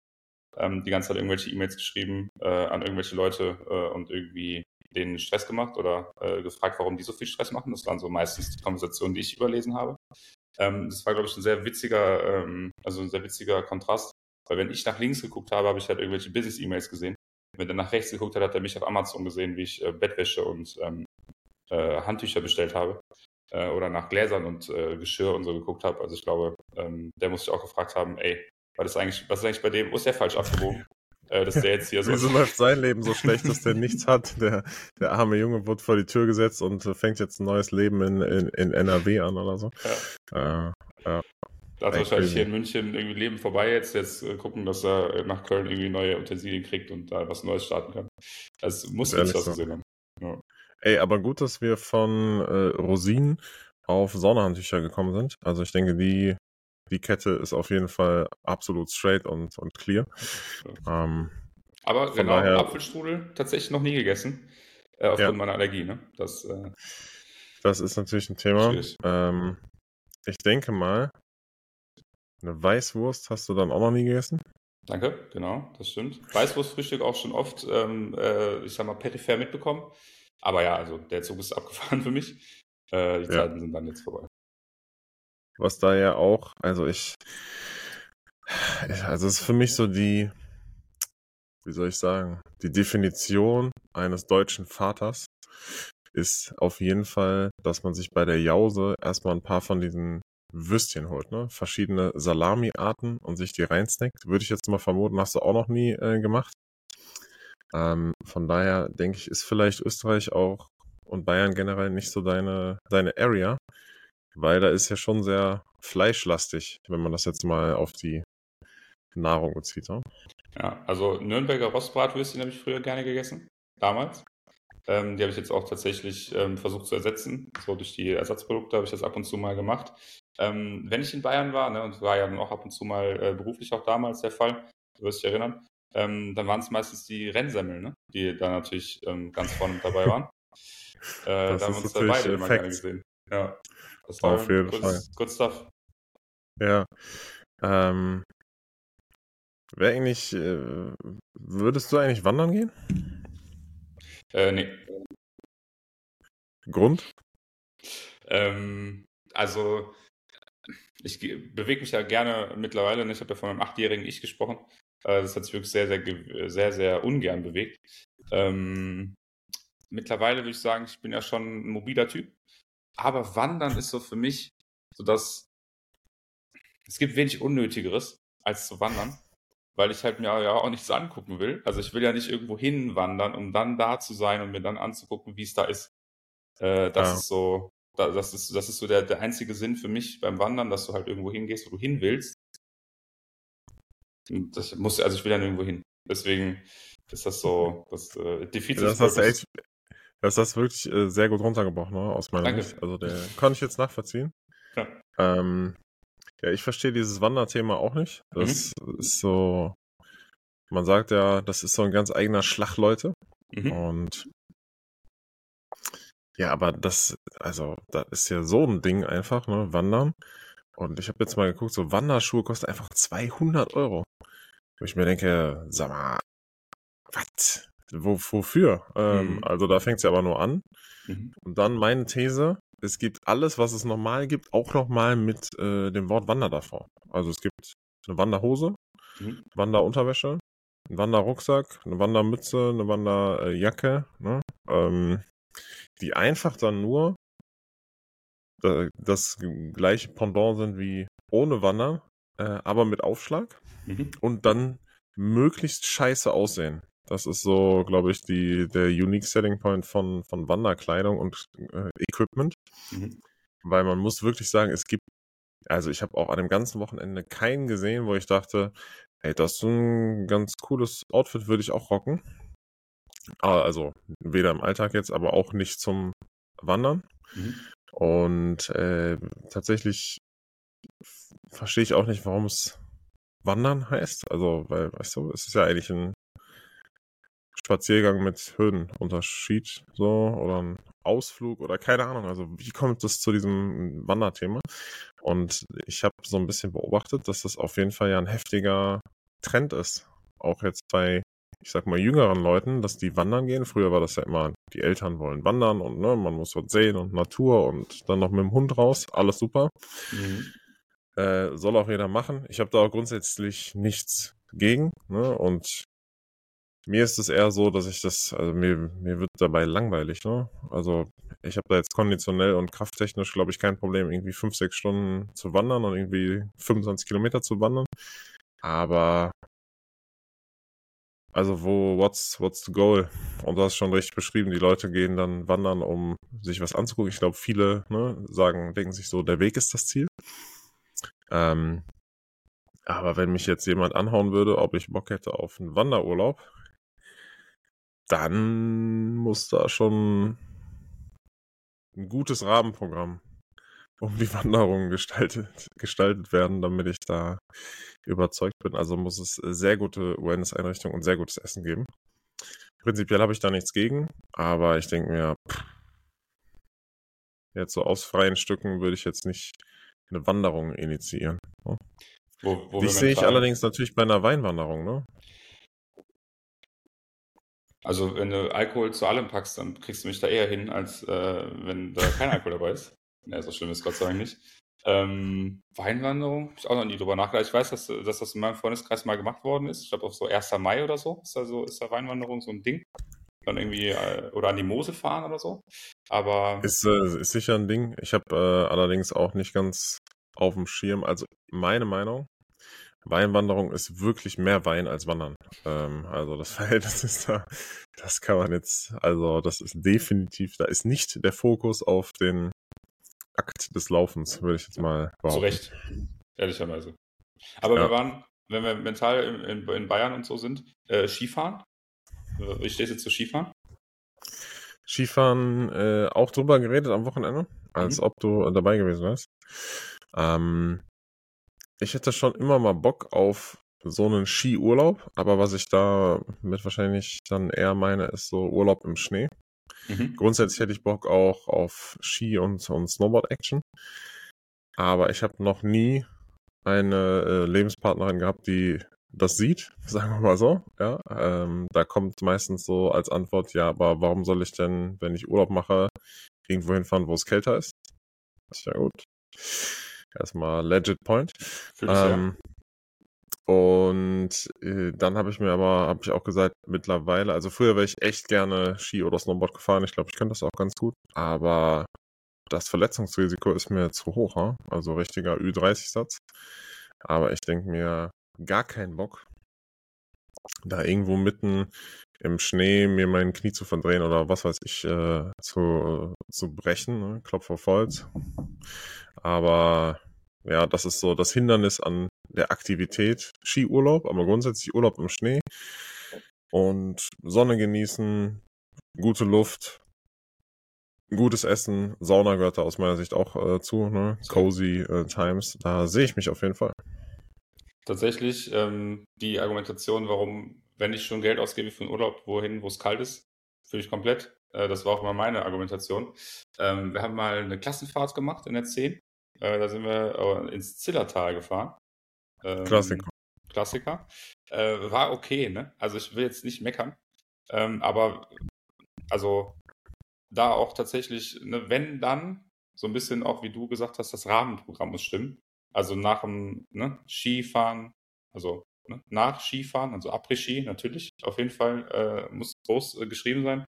Ähm, die ganze Zeit irgendwelche E-Mails geschrieben äh, an irgendwelche Leute äh, und irgendwie denen Stress gemacht oder äh, gefragt, warum die so viel Stress machen. Das waren so meistens die Konversationen, die ich überlesen habe. Ähm, das war, glaube ich, ein sehr witziger, ähm, also ein sehr witziger Kontrast, weil wenn ich nach links geguckt habe, habe ich halt irgendwelche Business-E-Mails gesehen. Wenn er nach rechts geguckt hat, hat er mich auf Amazon gesehen, wie ich äh, Bettwäsche und ähm, äh, Handtücher bestellt habe äh, oder nach Gläsern und äh, Geschirr und so geguckt habe. Also ich glaube, ähm, der muss sich auch gefragt haben, ey, was ist eigentlich, was ist eigentlich bei dem, wo ist der falsch abgebogen? Äh, dass der jetzt hier so. Wieso läuft sein Leben so schlecht, dass der nichts hat? Der, der arme Junge wird vor die Tür gesetzt und fängt jetzt ein neues Leben in, in, in NRW an oder so. Ja. Äh, ja. Da hat wahrscheinlich hier in München irgendwie Leben vorbei jetzt. Jetzt äh, gucken, dass er nach Köln irgendwie neue Utensilien kriegt und da was Neues starten kann. Das muss nicht das so. gesehen haben. Ja. Ey, aber gut, dass wir von äh, Rosinen auf Saunahandtücher gekommen sind. Also ich denke, die die Kette ist auf jeden Fall absolut straight und, und clear. Ähm, Aber genau, daher, Apfelstrudel tatsächlich noch nie gegessen. Äh, aufgrund ja. meiner Allergie, ne? Das, äh, das ist natürlich ein Thema. Ähm, ich denke mal, eine Weißwurst hast du dann auch noch nie gegessen? Danke, genau, das stimmt. Weißwurstfrühstück auch schon oft, ähm, äh, ich sag mal, peripher mitbekommen. Aber ja, also der Zug ist abgefahren für mich. Äh, die Zeiten sind dann jetzt vorbei was da ja auch, also ich, also es ist für mich so die, wie soll ich sagen, die Definition eines deutschen Vaters ist auf jeden Fall, dass man sich bei der Jause erstmal ein paar von diesen Würstchen holt, ne? Verschiedene Salami-Arten und sich die reinsnackt. Würde ich jetzt mal vermuten, hast du auch noch nie äh, gemacht. Ähm, von daher denke ich, ist vielleicht Österreich auch und Bayern generell nicht so deine, deine Area. Weil da ist ja schon sehr fleischlastig, wenn man das jetzt mal auf die Nahrung bezieht. Ne? Ja, also Nürnberger Rostbratwürstchen habe ich früher gerne gegessen, damals. Ähm, die habe ich jetzt auch tatsächlich ähm, versucht zu ersetzen. So durch die Ersatzprodukte habe ich das ab und zu mal gemacht. Ähm, wenn ich in Bayern war, ne, und war ja dann auch ab und zu mal äh, beruflich auch damals der Fall, du wirst dich erinnern, ähm, dann waren es meistens die Rennsemmeln, ne, die da natürlich ähm, ganz vorne mit dabei waren. Äh, da haben wir uns da beide immer gerne gesehen. Ja. Das war Auf jeden Fall. Good stuff. Ja. Ähm, Wäre eigentlich, äh, würdest du eigentlich wandern gehen? Äh, nee. Grund? Ähm, also, ich bewege mich ja gerne mittlerweile, ne? ich habe ja von meinem achtjährigen Ich gesprochen. Äh, das hat sich wirklich sehr, sehr, sehr, sehr ungern bewegt. Ähm, mittlerweile würde ich sagen, ich bin ja schon ein mobiler Typ. Aber Wandern ist so für mich so dass es gibt wenig Unnötigeres als zu wandern, weil ich halt mir ja auch nichts angucken will. Also ich will ja nicht irgendwo hinwandern, um dann da zu sein und mir dann anzugucken, wie es da ist. Äh, das ja. ist so, das ist, das ist so der, der einzige Sinn für mich beim Wandern, dass du halt irgendwo hingehst, wo du hin willst. Und das muss, also ich will ja nirgendwo hin. Deswegen ist das so, das äh, defeats das hast echt, das hast wirklich äh, sehr gut runtergebrochen, ne, aus meiner Danke. Sicht. Also der kann ich jetzt nachvollziehen. Ja. Ähm, ja, ich verstehe dieses Wanderthema auch nicht. Das mhm. ist so, man sagt ja, das ist so ein ganz eigener Schlag, Leute. Mhm. Und ja, aber das, also, das ist ja so ein Ding einfach, ne, Wandern. Und ich habe jetzt mal geguckt, so Wanderschuhe kosten einfach 200 Euro. Wo ich mir denke, sag mal, was? Wo, wofür? Ähm, mhm. Also da fängt es ja aber nur an. Mhm. Und dann meine These, es gibt alles, was es normal gibt, auch nochmal mit äh, dem Wort Wander davor. Also es gibt eine Wanderhose, mhm. Wanderunterwäsche, einen Wanderrucksack, eine Wandermütze, eine Wanderjacke, ne? ähm, die einfach dann nur das gleiche Pendant sind wie ohne Wandern, äh, aber mit Aufschlag mhm. und dann möglichst scheiße aussehen. Das ist so, glaube ich, die, der Unique Selling Point von, von Wanderkleidung und äh, Equipment. Mhm. Weil man muss wirklich sagen, es gibt, also ich habe auch an dem ganzen Wochenende keinen gesehen, wo ich dachte, hey, das ist ein ganz cooles Outfit, würde ich auch rocken. Ah, also weder im Alltag jetzt, aber auch nicht zum Wandern. Mhm. Und äh, tatsächlich verstehe ich auch nicht, warum es Wandern heißt. Also, weil, weißt du, es ist ja eigentlich ein Spaziergang mit Höhenunterschied, so, oder ein Ausflug oder keine Ahnung. Also, wie kommt es zu diesem Wanderthema? Und ich habe so ein bisschen beobachtet, dass das auf jeden Fall ja ein heftiger Trend ist. Auch jetzt bei ich sag mal, jüngeren Leuten, dass die wandern gehen. Früher war das ja immer, die Eltern wollen wandern und ne, man muss was sehen und Natur und dann noch mit dem Hund raus. Alles super. Mhm. Äh, soll auch jeder machen. Ich habe da auch grundsätzlich nichts gegen. Ne? Und mir ist es eher so, dass ich das, also mir, mir wird dabei langweilig. Ne? Also ich habe da jetzt konditionell und krafttechnisch, glaube ich, kein Problem, irgendwie fünf, sechs Stunden zu wandern und irgendwie 25 Kilometer zu wandern. Aber also wo, what's, what's the goal? Und du hast schon richtig beschrieben, die Leute gehen dann wandern, um sich was anzugucken. Ich glaube, viele ne, sagen, denken sich so, der Weg ist das Ziel. Ähm, aber wenn mich jetzt jemand anhauen würde, ob ich Bock hätte auf einen Wanderurlaub, dann muss da schon ein gutes Rahmenprogramm um die Wanderung gestaltet, gestaltet werden, damit ich da überzeugt bin. Also muss es sehr gute Wellness-Einrichtungen und sehr gutes Essen geben. Prinzipiell habe ich da nichts gegen, aber ich denke mir, pff, jetzt so aus freien Stücken würde ich jetzt nicht eine Wanderung initiieren. Ne? Wo, wo Die sehe ich allerdings natürlich bei einer Weinwanderung, ne? Also wenn du Alkohol zu allem packst, dann kriegst du mich da eher hin, als äh, wenn da kein Alkohol dabei ist. Ja, so schlimm ist Gott sei Dank nicht. Ähm, Weinwanderung, habe ich auch noch nie drüber nachgedacht. Ich weiß, dass, dass das in meinem Freundeskreis mal gemacht worden ist. Ich glaube, auf so 1. Mai oder so ist da, so, ist da Weinwanderung so ein Ding. Dann irgendwie, äh, oder an die Mosel fahren oder so. Aber. Ist, äh, ist sicher ein Ding. Ich habe äh, allerdings auch nicht ganz auf dem Schirm. Also, meine Meinung, Weinwanderung ist wirklich mehr Wein als Wandern. Ähm, also das Verhältnis ist da, das kann man jetzt, also das ist definitiv, da ist nicht der Fokus auf den Akt des Laufens, würde ich jetzt mal behaupten. Zu Recht, ehrlicherweise. Aber ja. wir waren, wenn wir mental in, in, in Bayern und so sind, äh, Skifahren. Wie stehst du zu Skifahren? Skifahren äh, auch drüber geredet am Wochenende, als mhm. ob du dabei gewesen wärst. Ähm, ich hätte schon immer mal Bock auf so einen Skiurlaub, aber was ich da mit wahrscheinlich dann eher meine, ist so Urlaub im Schnee. Mhm. Grundsätzlich hätte ich Bock auch auf Ski und, und Snowboard-Action. Aber ich habe noch nie eine äh, Lebenspartnerin gehabt, die das sieht, sagen wir mal so. Ja, ähm, da kommt meistens so als Antwort, ja, aber warum soll ich denn, wenn ich Urlaub mache, irgendwo hinfahren, wo es kälter ist? Ist ja gut. Erstmal Legit Point. Ähm, und äh, dann habe ich mir aber, habe ich auch gesagt, mittlerweile, also früher wäre ich echt gerne Ski oder Snowboard gefahren. Ich glaube, ich könnte das auch ganz gut. Aber das Verletzungsrisiko ist mir zu hoch, ha? also richtiger Ü30-Satz. Aber ich denke mir, gar keinen Bock, da irgendwo mitten im Schnee mir mein Knie zu verdrehen oder was weiß ich, äh, zu, zu brechen, ne? Klopf auf Holz. Aber ja, das ist so das Hindernis an der Aktivität Skiurlaub, aber grundsätzlich Urlaub im Schnee und Sonne genießen, gute Luft, gutes Essen, Sauna gehört da aus meiner Sicht auch äh, zu, ne? Cozy äh, Times, da sehe ich mich auf jeden Fall. Tatsächlich ähm, die Argumentation, warum, wenn ich schon Geld ausgebe für einen Urlaub, wohin, wo es kalt ist, fühle ich komplett. Äh, das war auch immer meine Argumentation. Ähm, wir haben mal eine Klassenfahrt gemacht in der 10. Äh, da sind wir äh, ins Zillertal gefahren. Ähm, Klassiker. Klassiker. Äh, war okay, ne? Also ich will jetzt nicht meckern. Ähm, aber also da auch tatsächlich, ne, wenn dann so ein bisschen auch, wie du gesagt hast, das Rahmenprogramm muss stimmen. Also nach dem ne, Skifahren, also ne, nach Skifahren, also Après-Ski natürlich, auf jeden Fall äh, muss groß äh, geschrieben sein.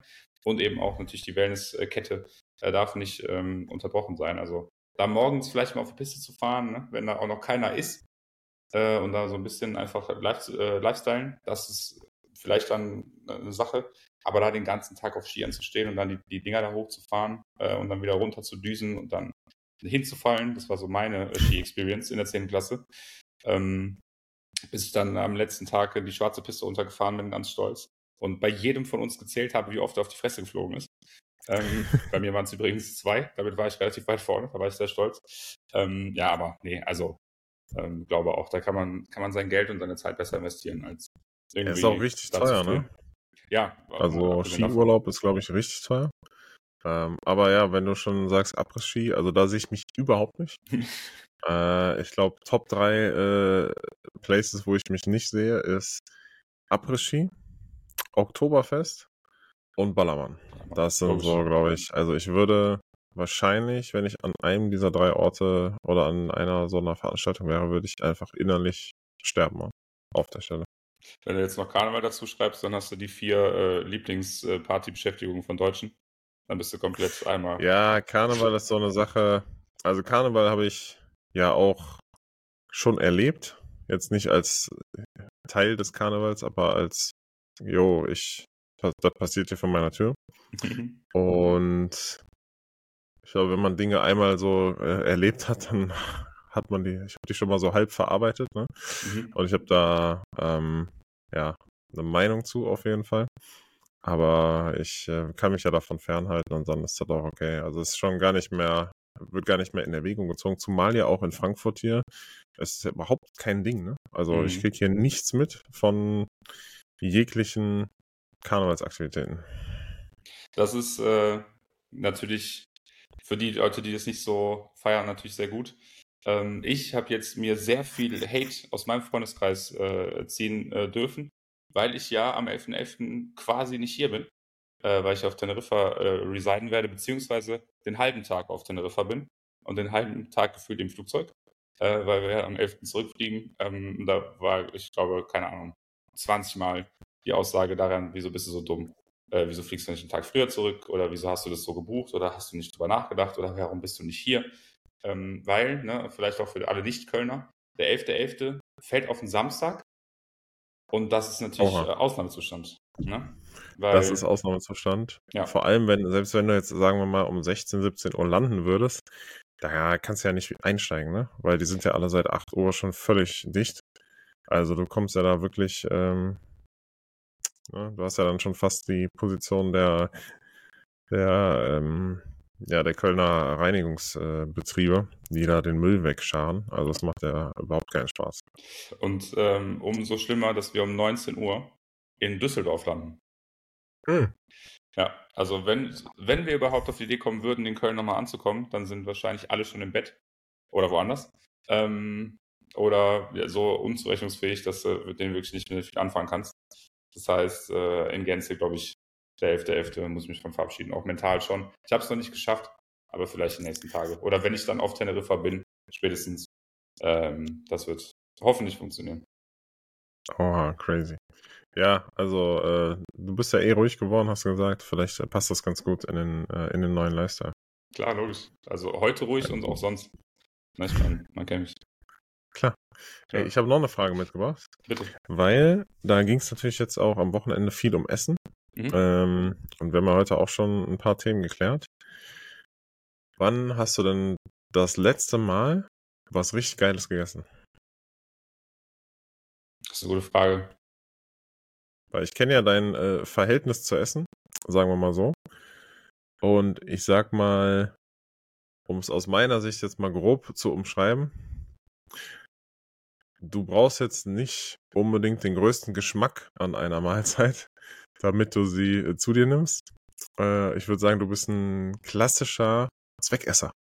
Und eben auch natürlich die Wellnesskette äh, darf nicht ähm, unterbrochen sein. Also da morgens vielleicht mal auf die Piste zu fahren, ne, wenn da auch noch keiner ist äh, und da so ein bisschen einfach live, äh, Lifestyle, das ist vielleicht dann eine Sache. Aber da den ganzen Tag auf Skiern zu stehen und dann die, die Dinger da hochzufahren äh, und dann wieder runter zu düsen und dann hinzufallen, das war so meine äh, Ski-Experience in der 10. Klasse. Ähm, bis ich dann am letzten Tag die schwarze Piste runtergefahren bin, ganz stolz. Und bei jedem von uns gezählt habe, wie oft er auf die Fresse geflogen ist. Ähm, bei mir waren es übrigens zwei, damit war ich relativ weit vorne, da war ich sehr stolz. Ähm, ja, aber nee, also ähm, glaube auch, da kann man, kann man sein Geld und seine Zeit besser investieren als irgendwie. Er ist auch richtig teuer, ne? Ja. Also Skiurlaub ist, glaube ich, richtig teuer. Ähm, aber ja, wenn du schon sagst Après-Ski, also da sehe ich mich überhaupt nicht. äh, ich glaube, Top 3 äh, Places, wo ich mich nicht sehe, ist Après-Ski, Oktoberfest und Ballermann. Das sind so, glaube ich, also ich würde wahrscheinlich, wenn ich an einem dieser drei Orte oder an einer so einer Veranstaltung wäre, würde ich einfach innerlich sterben auf der Stelle. Wenn du jetzt noch Karneval dazu schreibst, dann hast du die vier äh, Lieblingspartybeschäftigungen von Deutschen. Dann bist du komplett einmal. Ja, Karneval ist so eine Sache. Also Karneval habe ich ja auch schon erlebt. Jetzt nicht als Teil des Karnevals, aber als, jo, ich, das, passiert hier vor meiner Tür. Und ich glaube, wenn man Dinge einmal so äh, erlebt hat, dann hat man die, ich habe die schon mal so halb verarbeitet, ne? Mhm. Und ich habe da ähm, ja eine Meinung zu auf jeden Fall. Aber ich äh, kann mich ja davon fernhalten und dann ist das auch okay. Also es ist schon gar nicht mehr, wird gar nicht mehr in Erwägung gezogen, zumal ja auch in Frankfurt hier, es ist ja überhaupt kein Ding, ne? Also mhm. ich kriege hier nichts mit von jeglichen Karnevalsaktivitäten. Das ist äh, natürlich für die Leute, die das nicht so feiern, natürlich sehr gut. Ähm, ich habe jetzt mir sehr viel Hate aus meinem Freundeskreis äh, ziehen äh, dürfen, weil ich ja am 11.11. .11. quasi nicht hier bin, äh, weil ich auf Teneriffa äh, residen werde, beziehungsweise den halben Tag auf Teneriffa bin und den halben Tag gefühlt im Flugzeug, äh, weil wir ja am 11. zurückfliegen. Ähm, da war, ich glaube, keine Ahnung, 20 Mal die Aussage daran, wieso bist du so dumm? Äh, wieso fliegst du nicht einen Tag früher zurück? Oder wieso hast du das so gebucht? Oder hast du nicht drüber nachgedacht? Oder warum bist du nicht hier? Ähm, weil, ne, vielleicht auch für alle Nicht-Kölner, der 11.11. .11. fällt auf den Samstag und das ist natürlich äh, Ausnahmezustand. Ne? Weil, das ist Ausnahmezustand. Ja. Vor allem, wenn, selbst wenn du jetzt, sagen wir mal, um 16, 17 Uhr landen würdest, da kannst du ja nicht einsteigen, ne? Weil die sind ja alle seit 8 Uhr schon völlig dicht. Also du kommst ja da wirklich, ähm, ne? du hast ja dann schon fast die Position der, der ähm, ja, der Kölner Reinigungsbetriebe, die da den Müll wegscharen. Also das macht ja überhaupt keinen Spaß. Und ähm, umso schlimmer, dass wir um 19 Uhr in Düsseldorf landen. Hm. Ja, also wenn, wenn wir überhaupt auf die Idee kommen würden, in Köln nochmal anzukommen, dann sind wahrscheinlich alle schon im Bett oder woanders. Ähm, oder ja, so unzurechnungsfähig, dass du mit denen wirklich nicht mehr viel anfangen kannst. Das heißt, äh, in Gänze, glaube ich, der 11.11. .11. muss ich mich von verabschieden, auch mental schon. Ich habe es noch nicht geschafft, aber vielleicht die nächsten Tage. Oder wenn ich dann auf Teneriffa bin, spätestens. Ähm, das wird hoffentlich funktionieren. Oh, crazy. Ja, also äh, du bist ja eh ruhig geworden, hast du gesagt. Vielleicht passt das ganz gut in den, äh, in den neuen Lifestyle. Klar, logisch. Also heute ruhig und auch sonst. Na, ich meine, man kennt mich. Klar. Ja. Ich habe noch eine Frage mitgebracht. Bitte. Weil da ging es natürlich jetzt auch am Wochenende viel um Essen. Mhm. Ähm, und wir haben heute auch schon ein paar Themen geklärt. Wann hast du denn das letzte Mal was richtig Geiles gegessen? Das ist eine gute Frage. Weil ich kenne ja dein äh, Verhältnis zu Essen, sagen wir mal so. Und ich sag mal, um es aus meiner Sicht jetzt mal grob zu umschreiben, du brauchst jetzt nicht unbedingt den größten Geschmack an einer Mahlzeit, damit du sie äh, zu dir nimmst. Äh, ich würde sagen, du bist ein klassischer Zweckesser.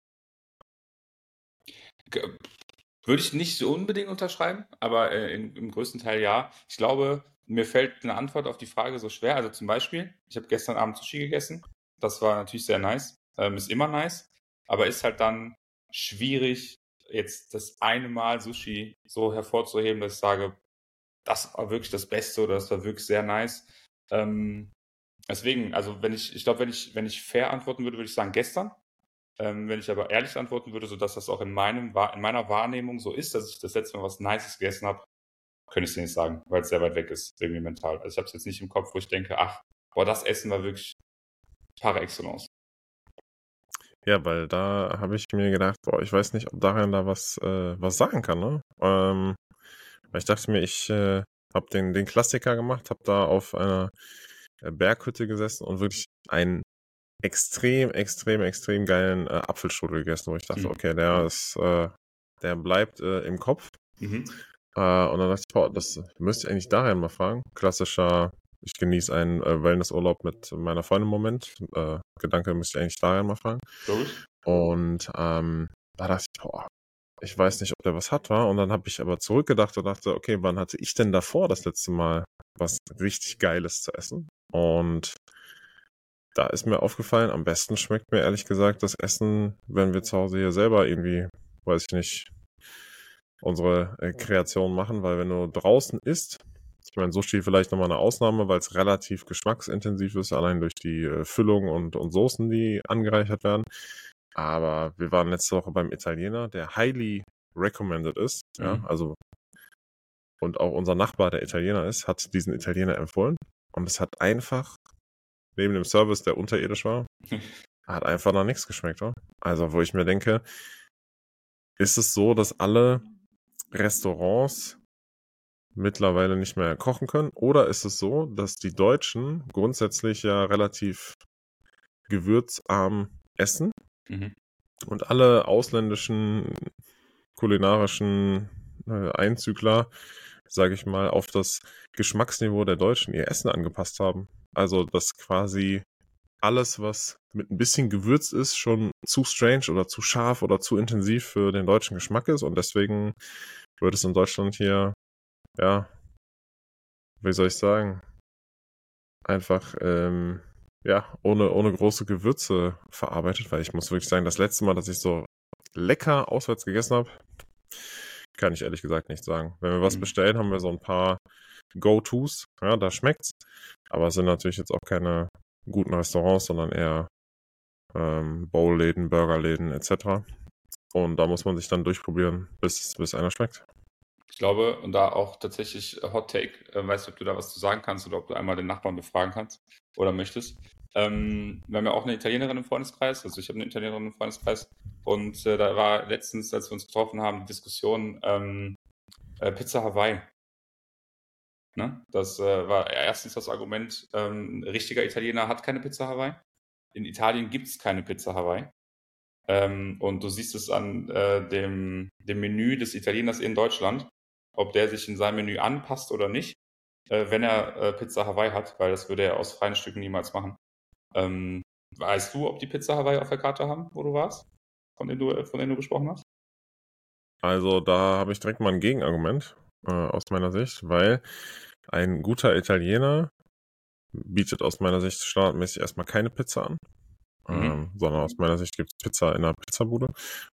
Würde ich nicht so unbedingt unterschreiben, aber äh, in, im größten Teil ja. Ich glaube, mir fällt eine Antwort auf die Frage so schwer. Also zum Beispiel, ich habe gestern Abend Sushi gegessen. Das war natürlich sehr nice. Ähm, ist immer nice. aber ist halt dann schwierig, jetzt das eine Mal Sushi so hervorzuheben, dass ich sage, das war wirklich das Beste oder das war wirklich sehr nice. Ähm, deswegen, also wenn ich, ich glaube, wenn ich, wenn ich fair antworten würde, würde ich sagen gestern. Ähm, wenn ich aber ehrlich antworten würde, sodass das auch in, meinem, in meiner Wahrnehmung so ist, dass ich das letzte Mal was Nices gegessen habe, könnte ich es dir nicht sagen, weil es sehr weit weg ist, irgendwie mental. Also ich habe es jetzt nicht im Kopf, wo ich denke, ach, boah, das Essen war wirklich par excellence. Ja, weil da habe ich mir gedacht, boah, ich weiß nicht, ob Darian da was, äh, was sagen kann, ne? Ähm, weil ich dachte mir, ich äh, habe den, den Klassiker gemacht, habe da auf einer äh, Berghütte gesessen und wirklich einen extrem, extrem, extrem geilen äh, Apfelstrudel gegessen, wo ich dachte, mhm. okay, der ist, äh, der bleibt äh, im Kopf. Mhm. Äh, und dann dachte ich, boah, das müsste ich eigentlich Darian mal fragen. Klassischer ich genieße einen äh, Wellnessurlaub mit meiner Freundin im Moment. Äh, Gedanke müsste ich eigentlich daher mal fragen. Und ähm, da dachte ich, boah, ich weiß nicht, ob der was hat, war. Und dann habe ich aber zurückgedacht und dachte, okay, wann hatte ich denn davor das letzte Mal was richtig Geiles zu essen? Und da ist mir aufgefallen, am besten schmeckt mir ehrlich gesagt das Essen, wenn wir zu Hause hier selber irgendwie, weiß ich nicht, unsere äh, Kreation machen, weil wenn du draußen isst, ich meine, Sushi vielleicht nochmal eine Ausnahme, weil es relativ geschmacksintensiv ist, allein durch die äh, Füllung und, und Soßen, die angereichert werden. Aber wir waren letzte Woche beim Italiener, der highly recommended ist. Mhm. Ja, also und auch unser Nachbar, der Italiener ist, hat diesen Italiener empfohlen. Und es hat einfach, neben dem Service, der unterirdisch war, hat einfach noch nichts geschmeckt. Oder? Also, wo ich mir denke, ist es so, dass alle Restaurants mittlerweile nicht mehr kochen können? Oder ist es so, dass die Deutschen grundsätzlich ja relativ gewürzarm essen mhm. und alle ausländischen kulinarischen äh, Einzügler, sage ich mal, auf das Geschmacksniveau der Deutschen ihr Essen angepasst haben? Also, dass quasi alles, was mit ein bisschen Gewürz ist, schon zu strange oder zu scharf oder zu intensiv für den deutschen Geschmack ist und deswegen wird es in Deutschland hier ja, wie soll ich sagen, einfach, ähm, ja, ohne, ohne große Gewürze verarbeitet, weil ich muss wirklich sagen, das letzte Mal, dass ich so lecker auswärts gegessen habe, kann ich ehrlich gesagt nicht sagen. Wenn wir was mhm. bestellen, haben wir so ein paar Go-Tos, ja, da schmeckt's, aber es sind natürlich jetzt auch keine guten Restaurants, sondern eher ähm, Bowl-Läden, Burgerläden etc. Und da muss man sich dann durchprobieren, bis, bis einer schmeckt. Ich glaube, und da auch tatsächlich äh, Hot Take, äh, weißt du, ob du da was zu sagen kannst oder ob du einmal den Nachbarn befragen kannst oder möchtest. Ähm, wir haben ja auch eine Italienerin im Freundeskreis, also ich habe eine Italienerin im Freundeskreis und äh, da war letztens, als wir uns getroffen haben, die Diskussion ähm, äh, Pizza Hawaii. Ne? Das äh, war erstens das Argument, ähm, ein richtiger Italiener hat keine Pizza Hawaii. In Italien gibt es keine Pizza Hawaii. Ähm, und du siehst es an äh, dem, dem Menü des Italieners in Deutschland ob der sich in seinem Menü anpasst oder nicht, äh, wenn er äh, Pizza Hawaii hat, weil das würde er aus freien Stücken niemals machen. Ähm, weißt du, ob die Pizza Hawaii auf der Karte haben, wo du warst, von denen du, äh, von denen du gesprochen hast? Also da habe ich direkt mal ein Gegenargument äh, aus meiner Sicht, weil ein guter Italiener bietet aus meiner Sicht standardmäßig erstmal keine Pizza an. Mhm. Ähm, sondern aus meiner Sicht gibt es Pizza in einer Pizzabude.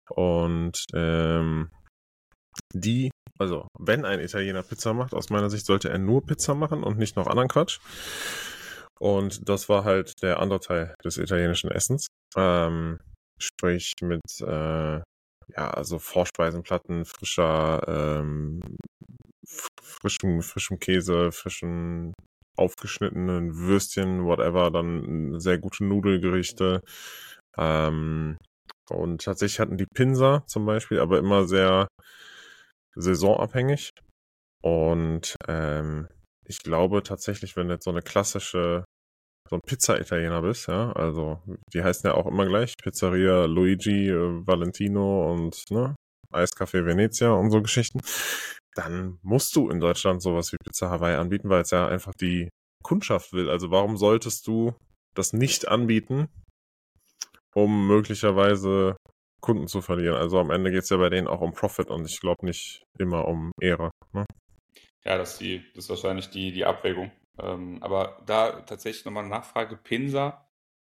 Und ähm, die also, wenn ein Italiener Pizza macht, aus meiner Sicht sollte er nur Pizza machen und nicht noch anderen Quatsch. Und das war halt der andere Teil des italienischen Essens. Ähm, sprich mit, äh, ja, also Vorspeisenplatten, frischer, ähm, frischem, frischem Käse, frischen aufgeschnittenen Würstchen, whatever, dann sehr gute Nudelgerichte. Ähm, und tatsächlich hatten die Pinsa zum Beispiel, aber immer sehr saisonabhängig. Und ähm, ich glaube tatsächlich, wenn du jetzt so eine klassische, so ein Pizza-Italiener bist, ja, also die heißen ja auch immer gleich, Pizzeria Luigi, äh, Valentino und ne, Eiscafé Venezia und so Geschichten, dann musst du in Deutschland sowas wie Pizza Hawaii anbieten, weil es ja einfach die Kundschaft will. Also warum solltest du das nicht anbieten, um möglicherweise Kunden zu verlieren. Also am Ende geht es ja bei denen auch um Profit und ich glaube nicht immer um Ehre. Ne? Ja, das ist, die, das ist wahrscheinlich die, die Abwägung. Ähm, aber da tatsächlich nochmal eine Nachfrage. Pinsa,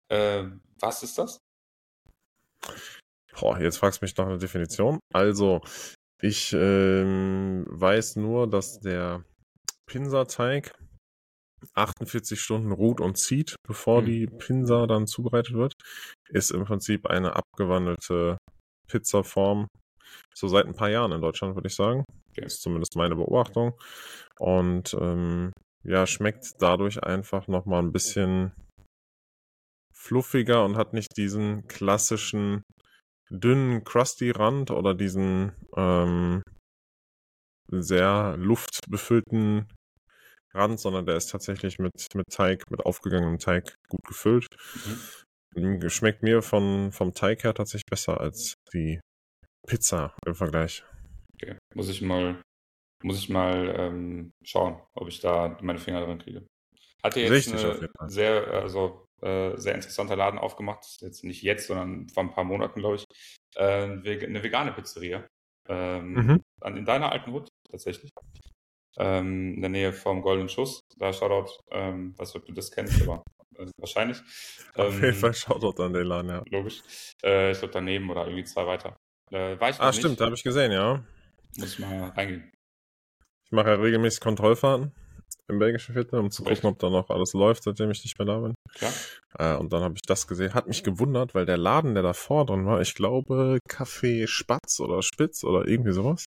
äh, was ist das? Boah, jetzt fragst du mich nach einer Definition. Also, ich ähm, weiß nur, dass der Pinsateig 48 Stunden ruht und zieht, bevor hm. die Pinsa dann zubereitet wird. Ist im Prinzip eine abgewandelte Pizzaform. So seit ein paar Jahren in Deutschland, würde ich sagen. Okay. Ist zumindest meine Beobachtung. Und ähm, ja, schmeckt dadurch einfach nochmal ein bisschen fluffiger und hat nicht diesen klassischen dünnen crusty Rand oder diesen ähm, sehr luftbefüllten Rand, sondern der ist tatsächlich mit, mit Teig, mit aufgegangenem Teig gut gefüllt. Mhm. Schmeckt mir von, vom Teig her tatsächlich besser als die Pizza im Vergleich. Okay. Muss ich mal, muss ich mal ähm, schauen, ob ich da meine Finger drin kriege. Hatte jetzt Richtig, eine sehr, also äh, sehr interessanter Laden aufgemacht. Jetzt nicht jetzt, sondern vor ein paar Monaten, glaube ich. Äh, eine vegane Pizzeria. Ähm, mhm. In deiner alten Hut tatsächlich. Ähm, in der Nähe vom Golden Schuss. Da Shoutout, ähm, was ob du das kennst, aber äh, wahrscheinlich. Auf jeden ähm, Fall Shoutout an den Laden, ja. Logisch. Äh, ich glaube daneben oder irgendwie zwei weiter. Äh, war ich ah, stimmt, da habe ich gesehen, ja. Muss ich mal reingehen. Ich mache ja regelmäßig Kontrollfahrten im belgischen Viertel, um zu gucken, ob da noch alles läuft, seitdem ich nicht mehr da bin. Ja. Äh, und dann habe ich das gesehen. Hat mich gewundert, weil der Laden, der davor drin war, ich glaube Café Spatz oder Spitz oder irgendwie sowas,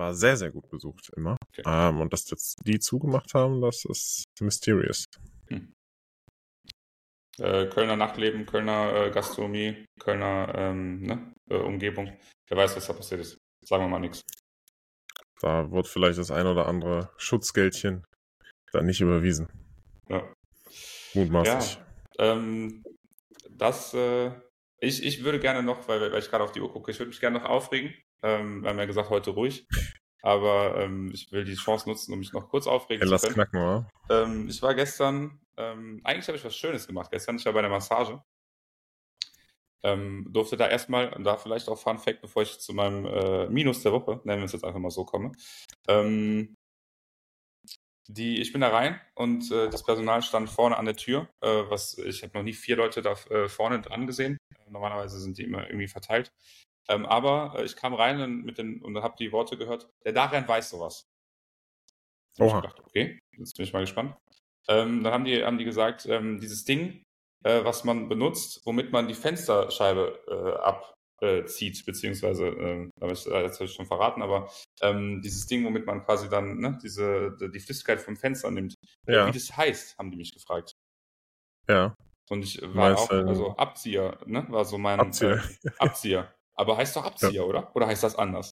war sehr, sehr gut besucht immer. Okay. Ähm, und dass jetzt die zugemacht haben, das ist mysterious. Hm. Äh, Kölner Nachtleben, Kölner äh, Gastronomie, Kölner ähm, ne, äh, Umgebung. Wer weiß, was da passiert ist. Sagen wir mal nichts. Da wird vielleicht das ein oder andere Schutzgeldchen dann nicht überwiesen. Ja. Mutmaßlich. Ja, ähm, das, äh, ich, ich würde gerne noch, weil, weil ich gerade auf die Uhr gucke, ich würde mich gerne noch aufregen. Ähm, wir haben ja gesagt, heute ruhig. Aber ähm, ich will die Chance nutzen, um mich noch kurz aufregen ja, zu können. Knacken, oder? Ähm, ich war gestern, ähm, eigentlich habe ich was Schönes gemacht gestern. Ich war bei der Massage. Ähm, durfte da erstmal, da vielleicht auch Fun Fact, bevor ich zu meinem äh, Minus der Woche, nennen wir es jetzt einfach mal so, komme. Ähm, die, ich bin da rein und äh, das Personal stand vorne an der Tür. Äh, was ich habe noch nie vier Leute da äh, vorne dran gesehen. Normalerweise sind die immer irgendwie verteilt. Ähm, aber äh, ich kam rein und, mit den, und habe die Worte gehört. Der Darian weiß sowas. Oha. Ich gedacht, okay, jetzt bin ich mal gespannt. Ähm, dann haben die, haben die gesagt, ähm, dieses Ding, äh, was man benutzt, womit man die Fensterscheibe äh, ab, äh, zieht, beziehungsweise, äh, das habe ich schon verraten, aber ähm, dieses Ding, womit man quasi dann ne, diese, die Flüssigkeit vom Fenster nimmt, ja. wie das heißt, haben die mich gefragt. Ja. Und ich war auch, also Abzieher, ne, war so mein Abzieher. Äh, Abzieher. Aber heißt doch Abzieher, ja. oder? Oder heißt das anders?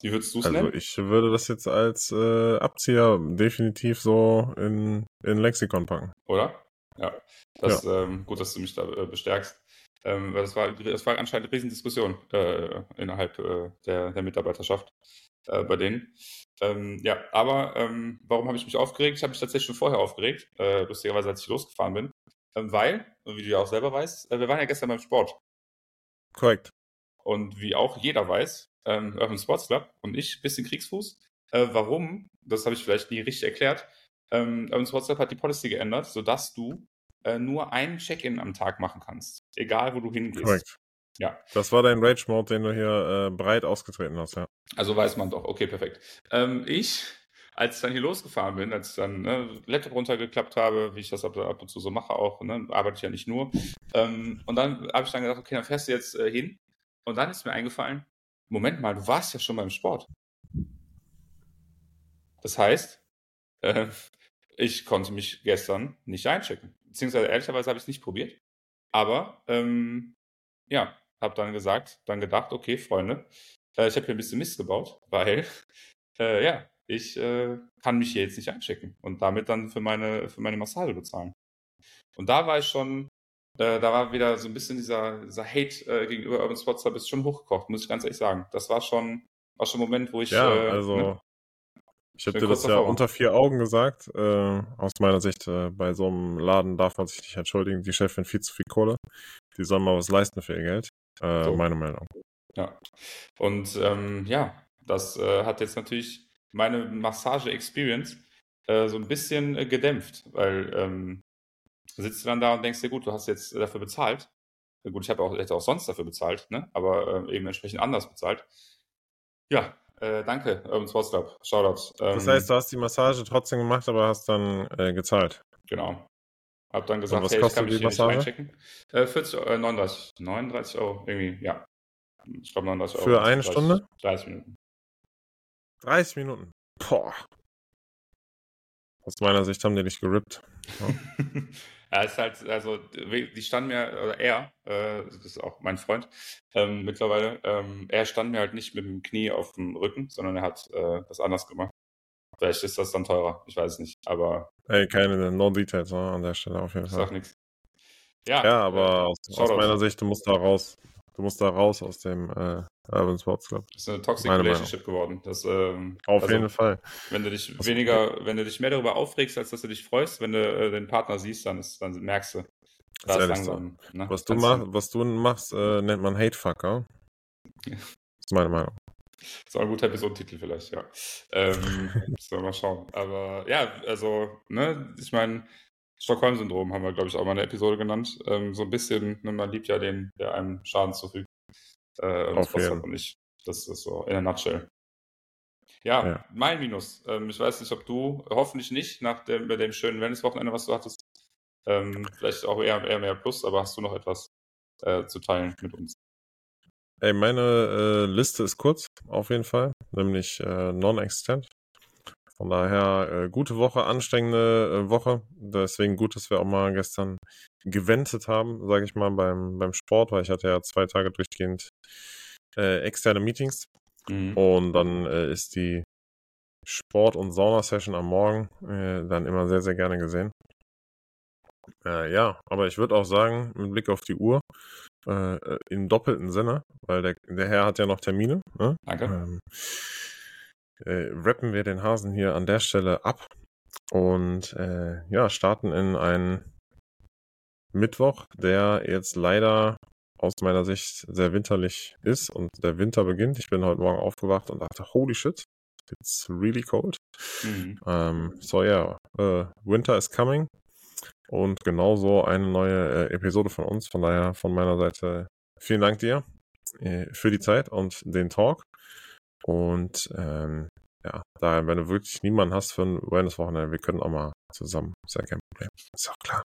Wie würdest du es also nennen? Ich würde das jetzt als äh, Abzieher definitiv so in, in Lexikon packen. Oder? Ja. Das, ja. Ähm, gut, dass du mich da äh, bestärkst. Ähm, das, war, das war anscheinend eine Riesendiskussion äh, innerhalb äh, der, der Mitarbeiterschaft äh, bei denen. Ähm, ja, aber ähm, warum habe ich mich aufgeregt? Ich habe mich tatsächlich schon vorher aufgeregt, äh, lustigerweise, als ich losgefahren bin. Ähm, weil, wie du ja auch selber weißt, äh, wir waren ja gestern beim Sport. Korrekt. Und wie auch jeder weiß, ähm, Urban Sports Club und ich, bisschen Kriegsfuß. Äh, warum? Das habe ich vielleicht nie richtig erklärt. Ähm, Urban Sports Club hat die Policy geändert, sodass du äh, nur einen Check-in am Tag machen kannst. Egal, wo du hingehst. Korrekt. Ja. Das war dein Rage-Mode, den du hier äh, breit ausgetreten hast, ja. Also weiß man doch. Okay, perfekt. Ähm, ich, als ich dann hier losgefahren bin, als ich dann ne, Laptop runtergeklappt habe, wie ich das ab, ab und zu so mache auch, ne, arbeite ich ja nicht nur. Ähm, und dann habe ich dann gedacht, okay, dann fährst du jetzt äh, hin. Und dann ist mir eingefallen, Moment mal, du warst ja schon beim Sport. Das heißt, äh, ich konnte mich gestern nicht einchecken beziehungsweise ehrlicherweise habe ich es nicht probiert. Aber ähm, ja, habe dann gesagt, dann gedacht, okay, Freunde, äh, ich habe hier ein bisschen Mist gebaut, weil äh, ja, ich äh, kann mich hier jetzt nicht einchecken und damit dann für meine, für meine Massage bezahlen. Und da war ich schon, äh, da war wieder so ein bisschen dieser, dieser Hate äh, gegenüber Urban Spots, da bist schon hochgekocht, muss ich ganz ehrlich sagen. Das war schon, war schon ein Moment, wo ich. Ja, äh, also ne, ich habe dir das ja unter vier Augen gesagt. Äh, aus meiner Sicht, äh, bei so einem Laden darf man sich nicht entschuldigen. Die Chefin viel zu viel Kohle. Die sollen mal was leisten für ihr Geld. Äh, so. Meine Meinung. Ja. Und ähm, ja, das äh, hat jetzt natürlich meine Massage-Experience äh, so ein bisschen gedämpft, weil ähm, sitzt du dann da und denkst dir, gut, du hast jetzt dafür bezahlt. Gut, ich habe auch, hätte auch sonst dafür bezahlt, ne? aber äh, eben entsprechend anders bezahlt. Ja, äh, danke, Urban Sports Club. Shoutout. Ähm, das heißt, du hast die Massage trotzdem gemacht, aber hast dann äh, gezahlt. Genau. Hab dann gesagt, hey, ich kann mich hier nicht einchecken. Äh, 40, äh, 39, 39 Euro, irgendwie, ja. Ich glaube 39 Euro. Für eine 30, Stunde? 30 Minuten. 30 Minuten. Boah. Aus meiner Sicht haben die dich gerippt. Ja. ja, ist halt, also, die stand mir, oder er, äh, das ist auch mein Freund ähm, mittlerweile, ähm, er stand mir halt nicht mit dem Knie auf dem Rücken, sondern er hat äh, das anders gemacht. Vielleicht ist das dann teurer, ich weiß nicht, aber. Ey, keine No Details ne, an der Stelle auf jeden Fall. Sag nichts. Ja, ja, aber aus, aus meiner Sicht, du musst da raus. Du musst da raus aus dem äh, Urban Sports Club. Das ist eine Toxic Meine Relationship Meinung. geworden. Das, ähm, Auf also, jeden Fall. Wenn du dich Was weniger, wenn du dich mehr darüber aufregst, als dass du dich freust, wenn du äh, den Partner siehst, dann, ist, dann merkst du. Da ist langsam, ne? was, du mach, was du machst, äh, nennt man Hatefucker. Ja. Das ist meine Meinung. Das ist auch ein guter Episodentitel vielleicht, ja. Ähm, so, mal schauen. Aber ja, also, ne, ich meine, Stockholm-Syndrom haben wir, glaube ich, auch mal eine Episode genannt. Ähm, so ein bisschen, ne, man liebt ja den, der einem Schaden zufügt. Äh, und das und nicht. Das ist so in a nutshell. Ja, ja. mein Minus. Ähm, ich weiß nicht, ob du, hoffentlich nicht, nach dem, dem schönen Wellness-Wochenende, was du hattest. Ähm, vielleicht auch eher, eher mehr Plus, aber hast du noch etwas äh, zu teilen mit uns? Ey, meine äh, Liste ist kurz, auf jeden Fall, nämlich äh, non-existent. Von daher äh, gute Woche, anstrengende äh, Woche. Deswegen gut, dass wir auch mal gestern gewendet haben, sage ich mal, beim, beim Sport, weil ich hatte ja zwei Tage durchgehend äh, externe Meetings. Mhm. Und dann äh, ist die Sport- und Sauna-Session am Morgen äh, dann immer sehr, sehr gerne gesehen. Äh, ja, aber ich würde auch sagen, mit Blick auf die Uhr, äh, im doppelten Sinne, weil der, der Herr hat ja noch Termine. Ne? Danke. Ähm, äh, rappen wir den Hasen hier an der Stelle ab und ja, starten in einen Mittwoch, der jetzt leider aus meiner Sicht sehr winterlich ist und der Winter beginnt. Ich bin heute Morgen aufgewacht und dachte, holy shit, it's really cold. Mhm. Ähm, so ja, yeah, uh, Winter is coming und genauso eine neue äh, Episode von uns. Von daher von meiner Seite vielen Dank dir äh, für die Zeit und den Talk. Und ähm, ja, daher, wenn du wirklich niemanden hast für ein Awareness-Wochenende, wir können auch mal zusammen. Ist ja kein Problem. Ist auch klar.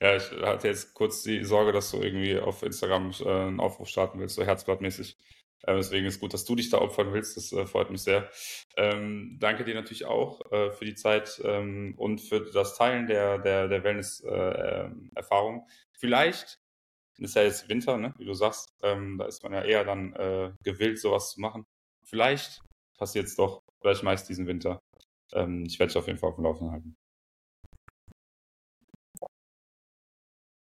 Ja, ich hatte jetzt kurz die Sorge, dass du irgendwie auf Instagram äh, einen Aufruf starten willst, so herzblattmäßig. Äh, deswegen ist gut, dass du dich da opfern willst. Das äh, freut mich sehr. Ähm, danke dir natürlich auch äh, für die Zeit ähm, und für das Teilen der, der, der Wellness-Erfahrung. Äh, ähm, Vielleicht ist ja jetzt Winter, ne, wie du sagst. Ähm, da ist man ja eher dann äh, gewillt, sowas zu machen. Vielleicht passiert es doch, vielleicht meist diesen Winter. Ähm, ich werde dich auf jeden Fall auf dem Laufen halten.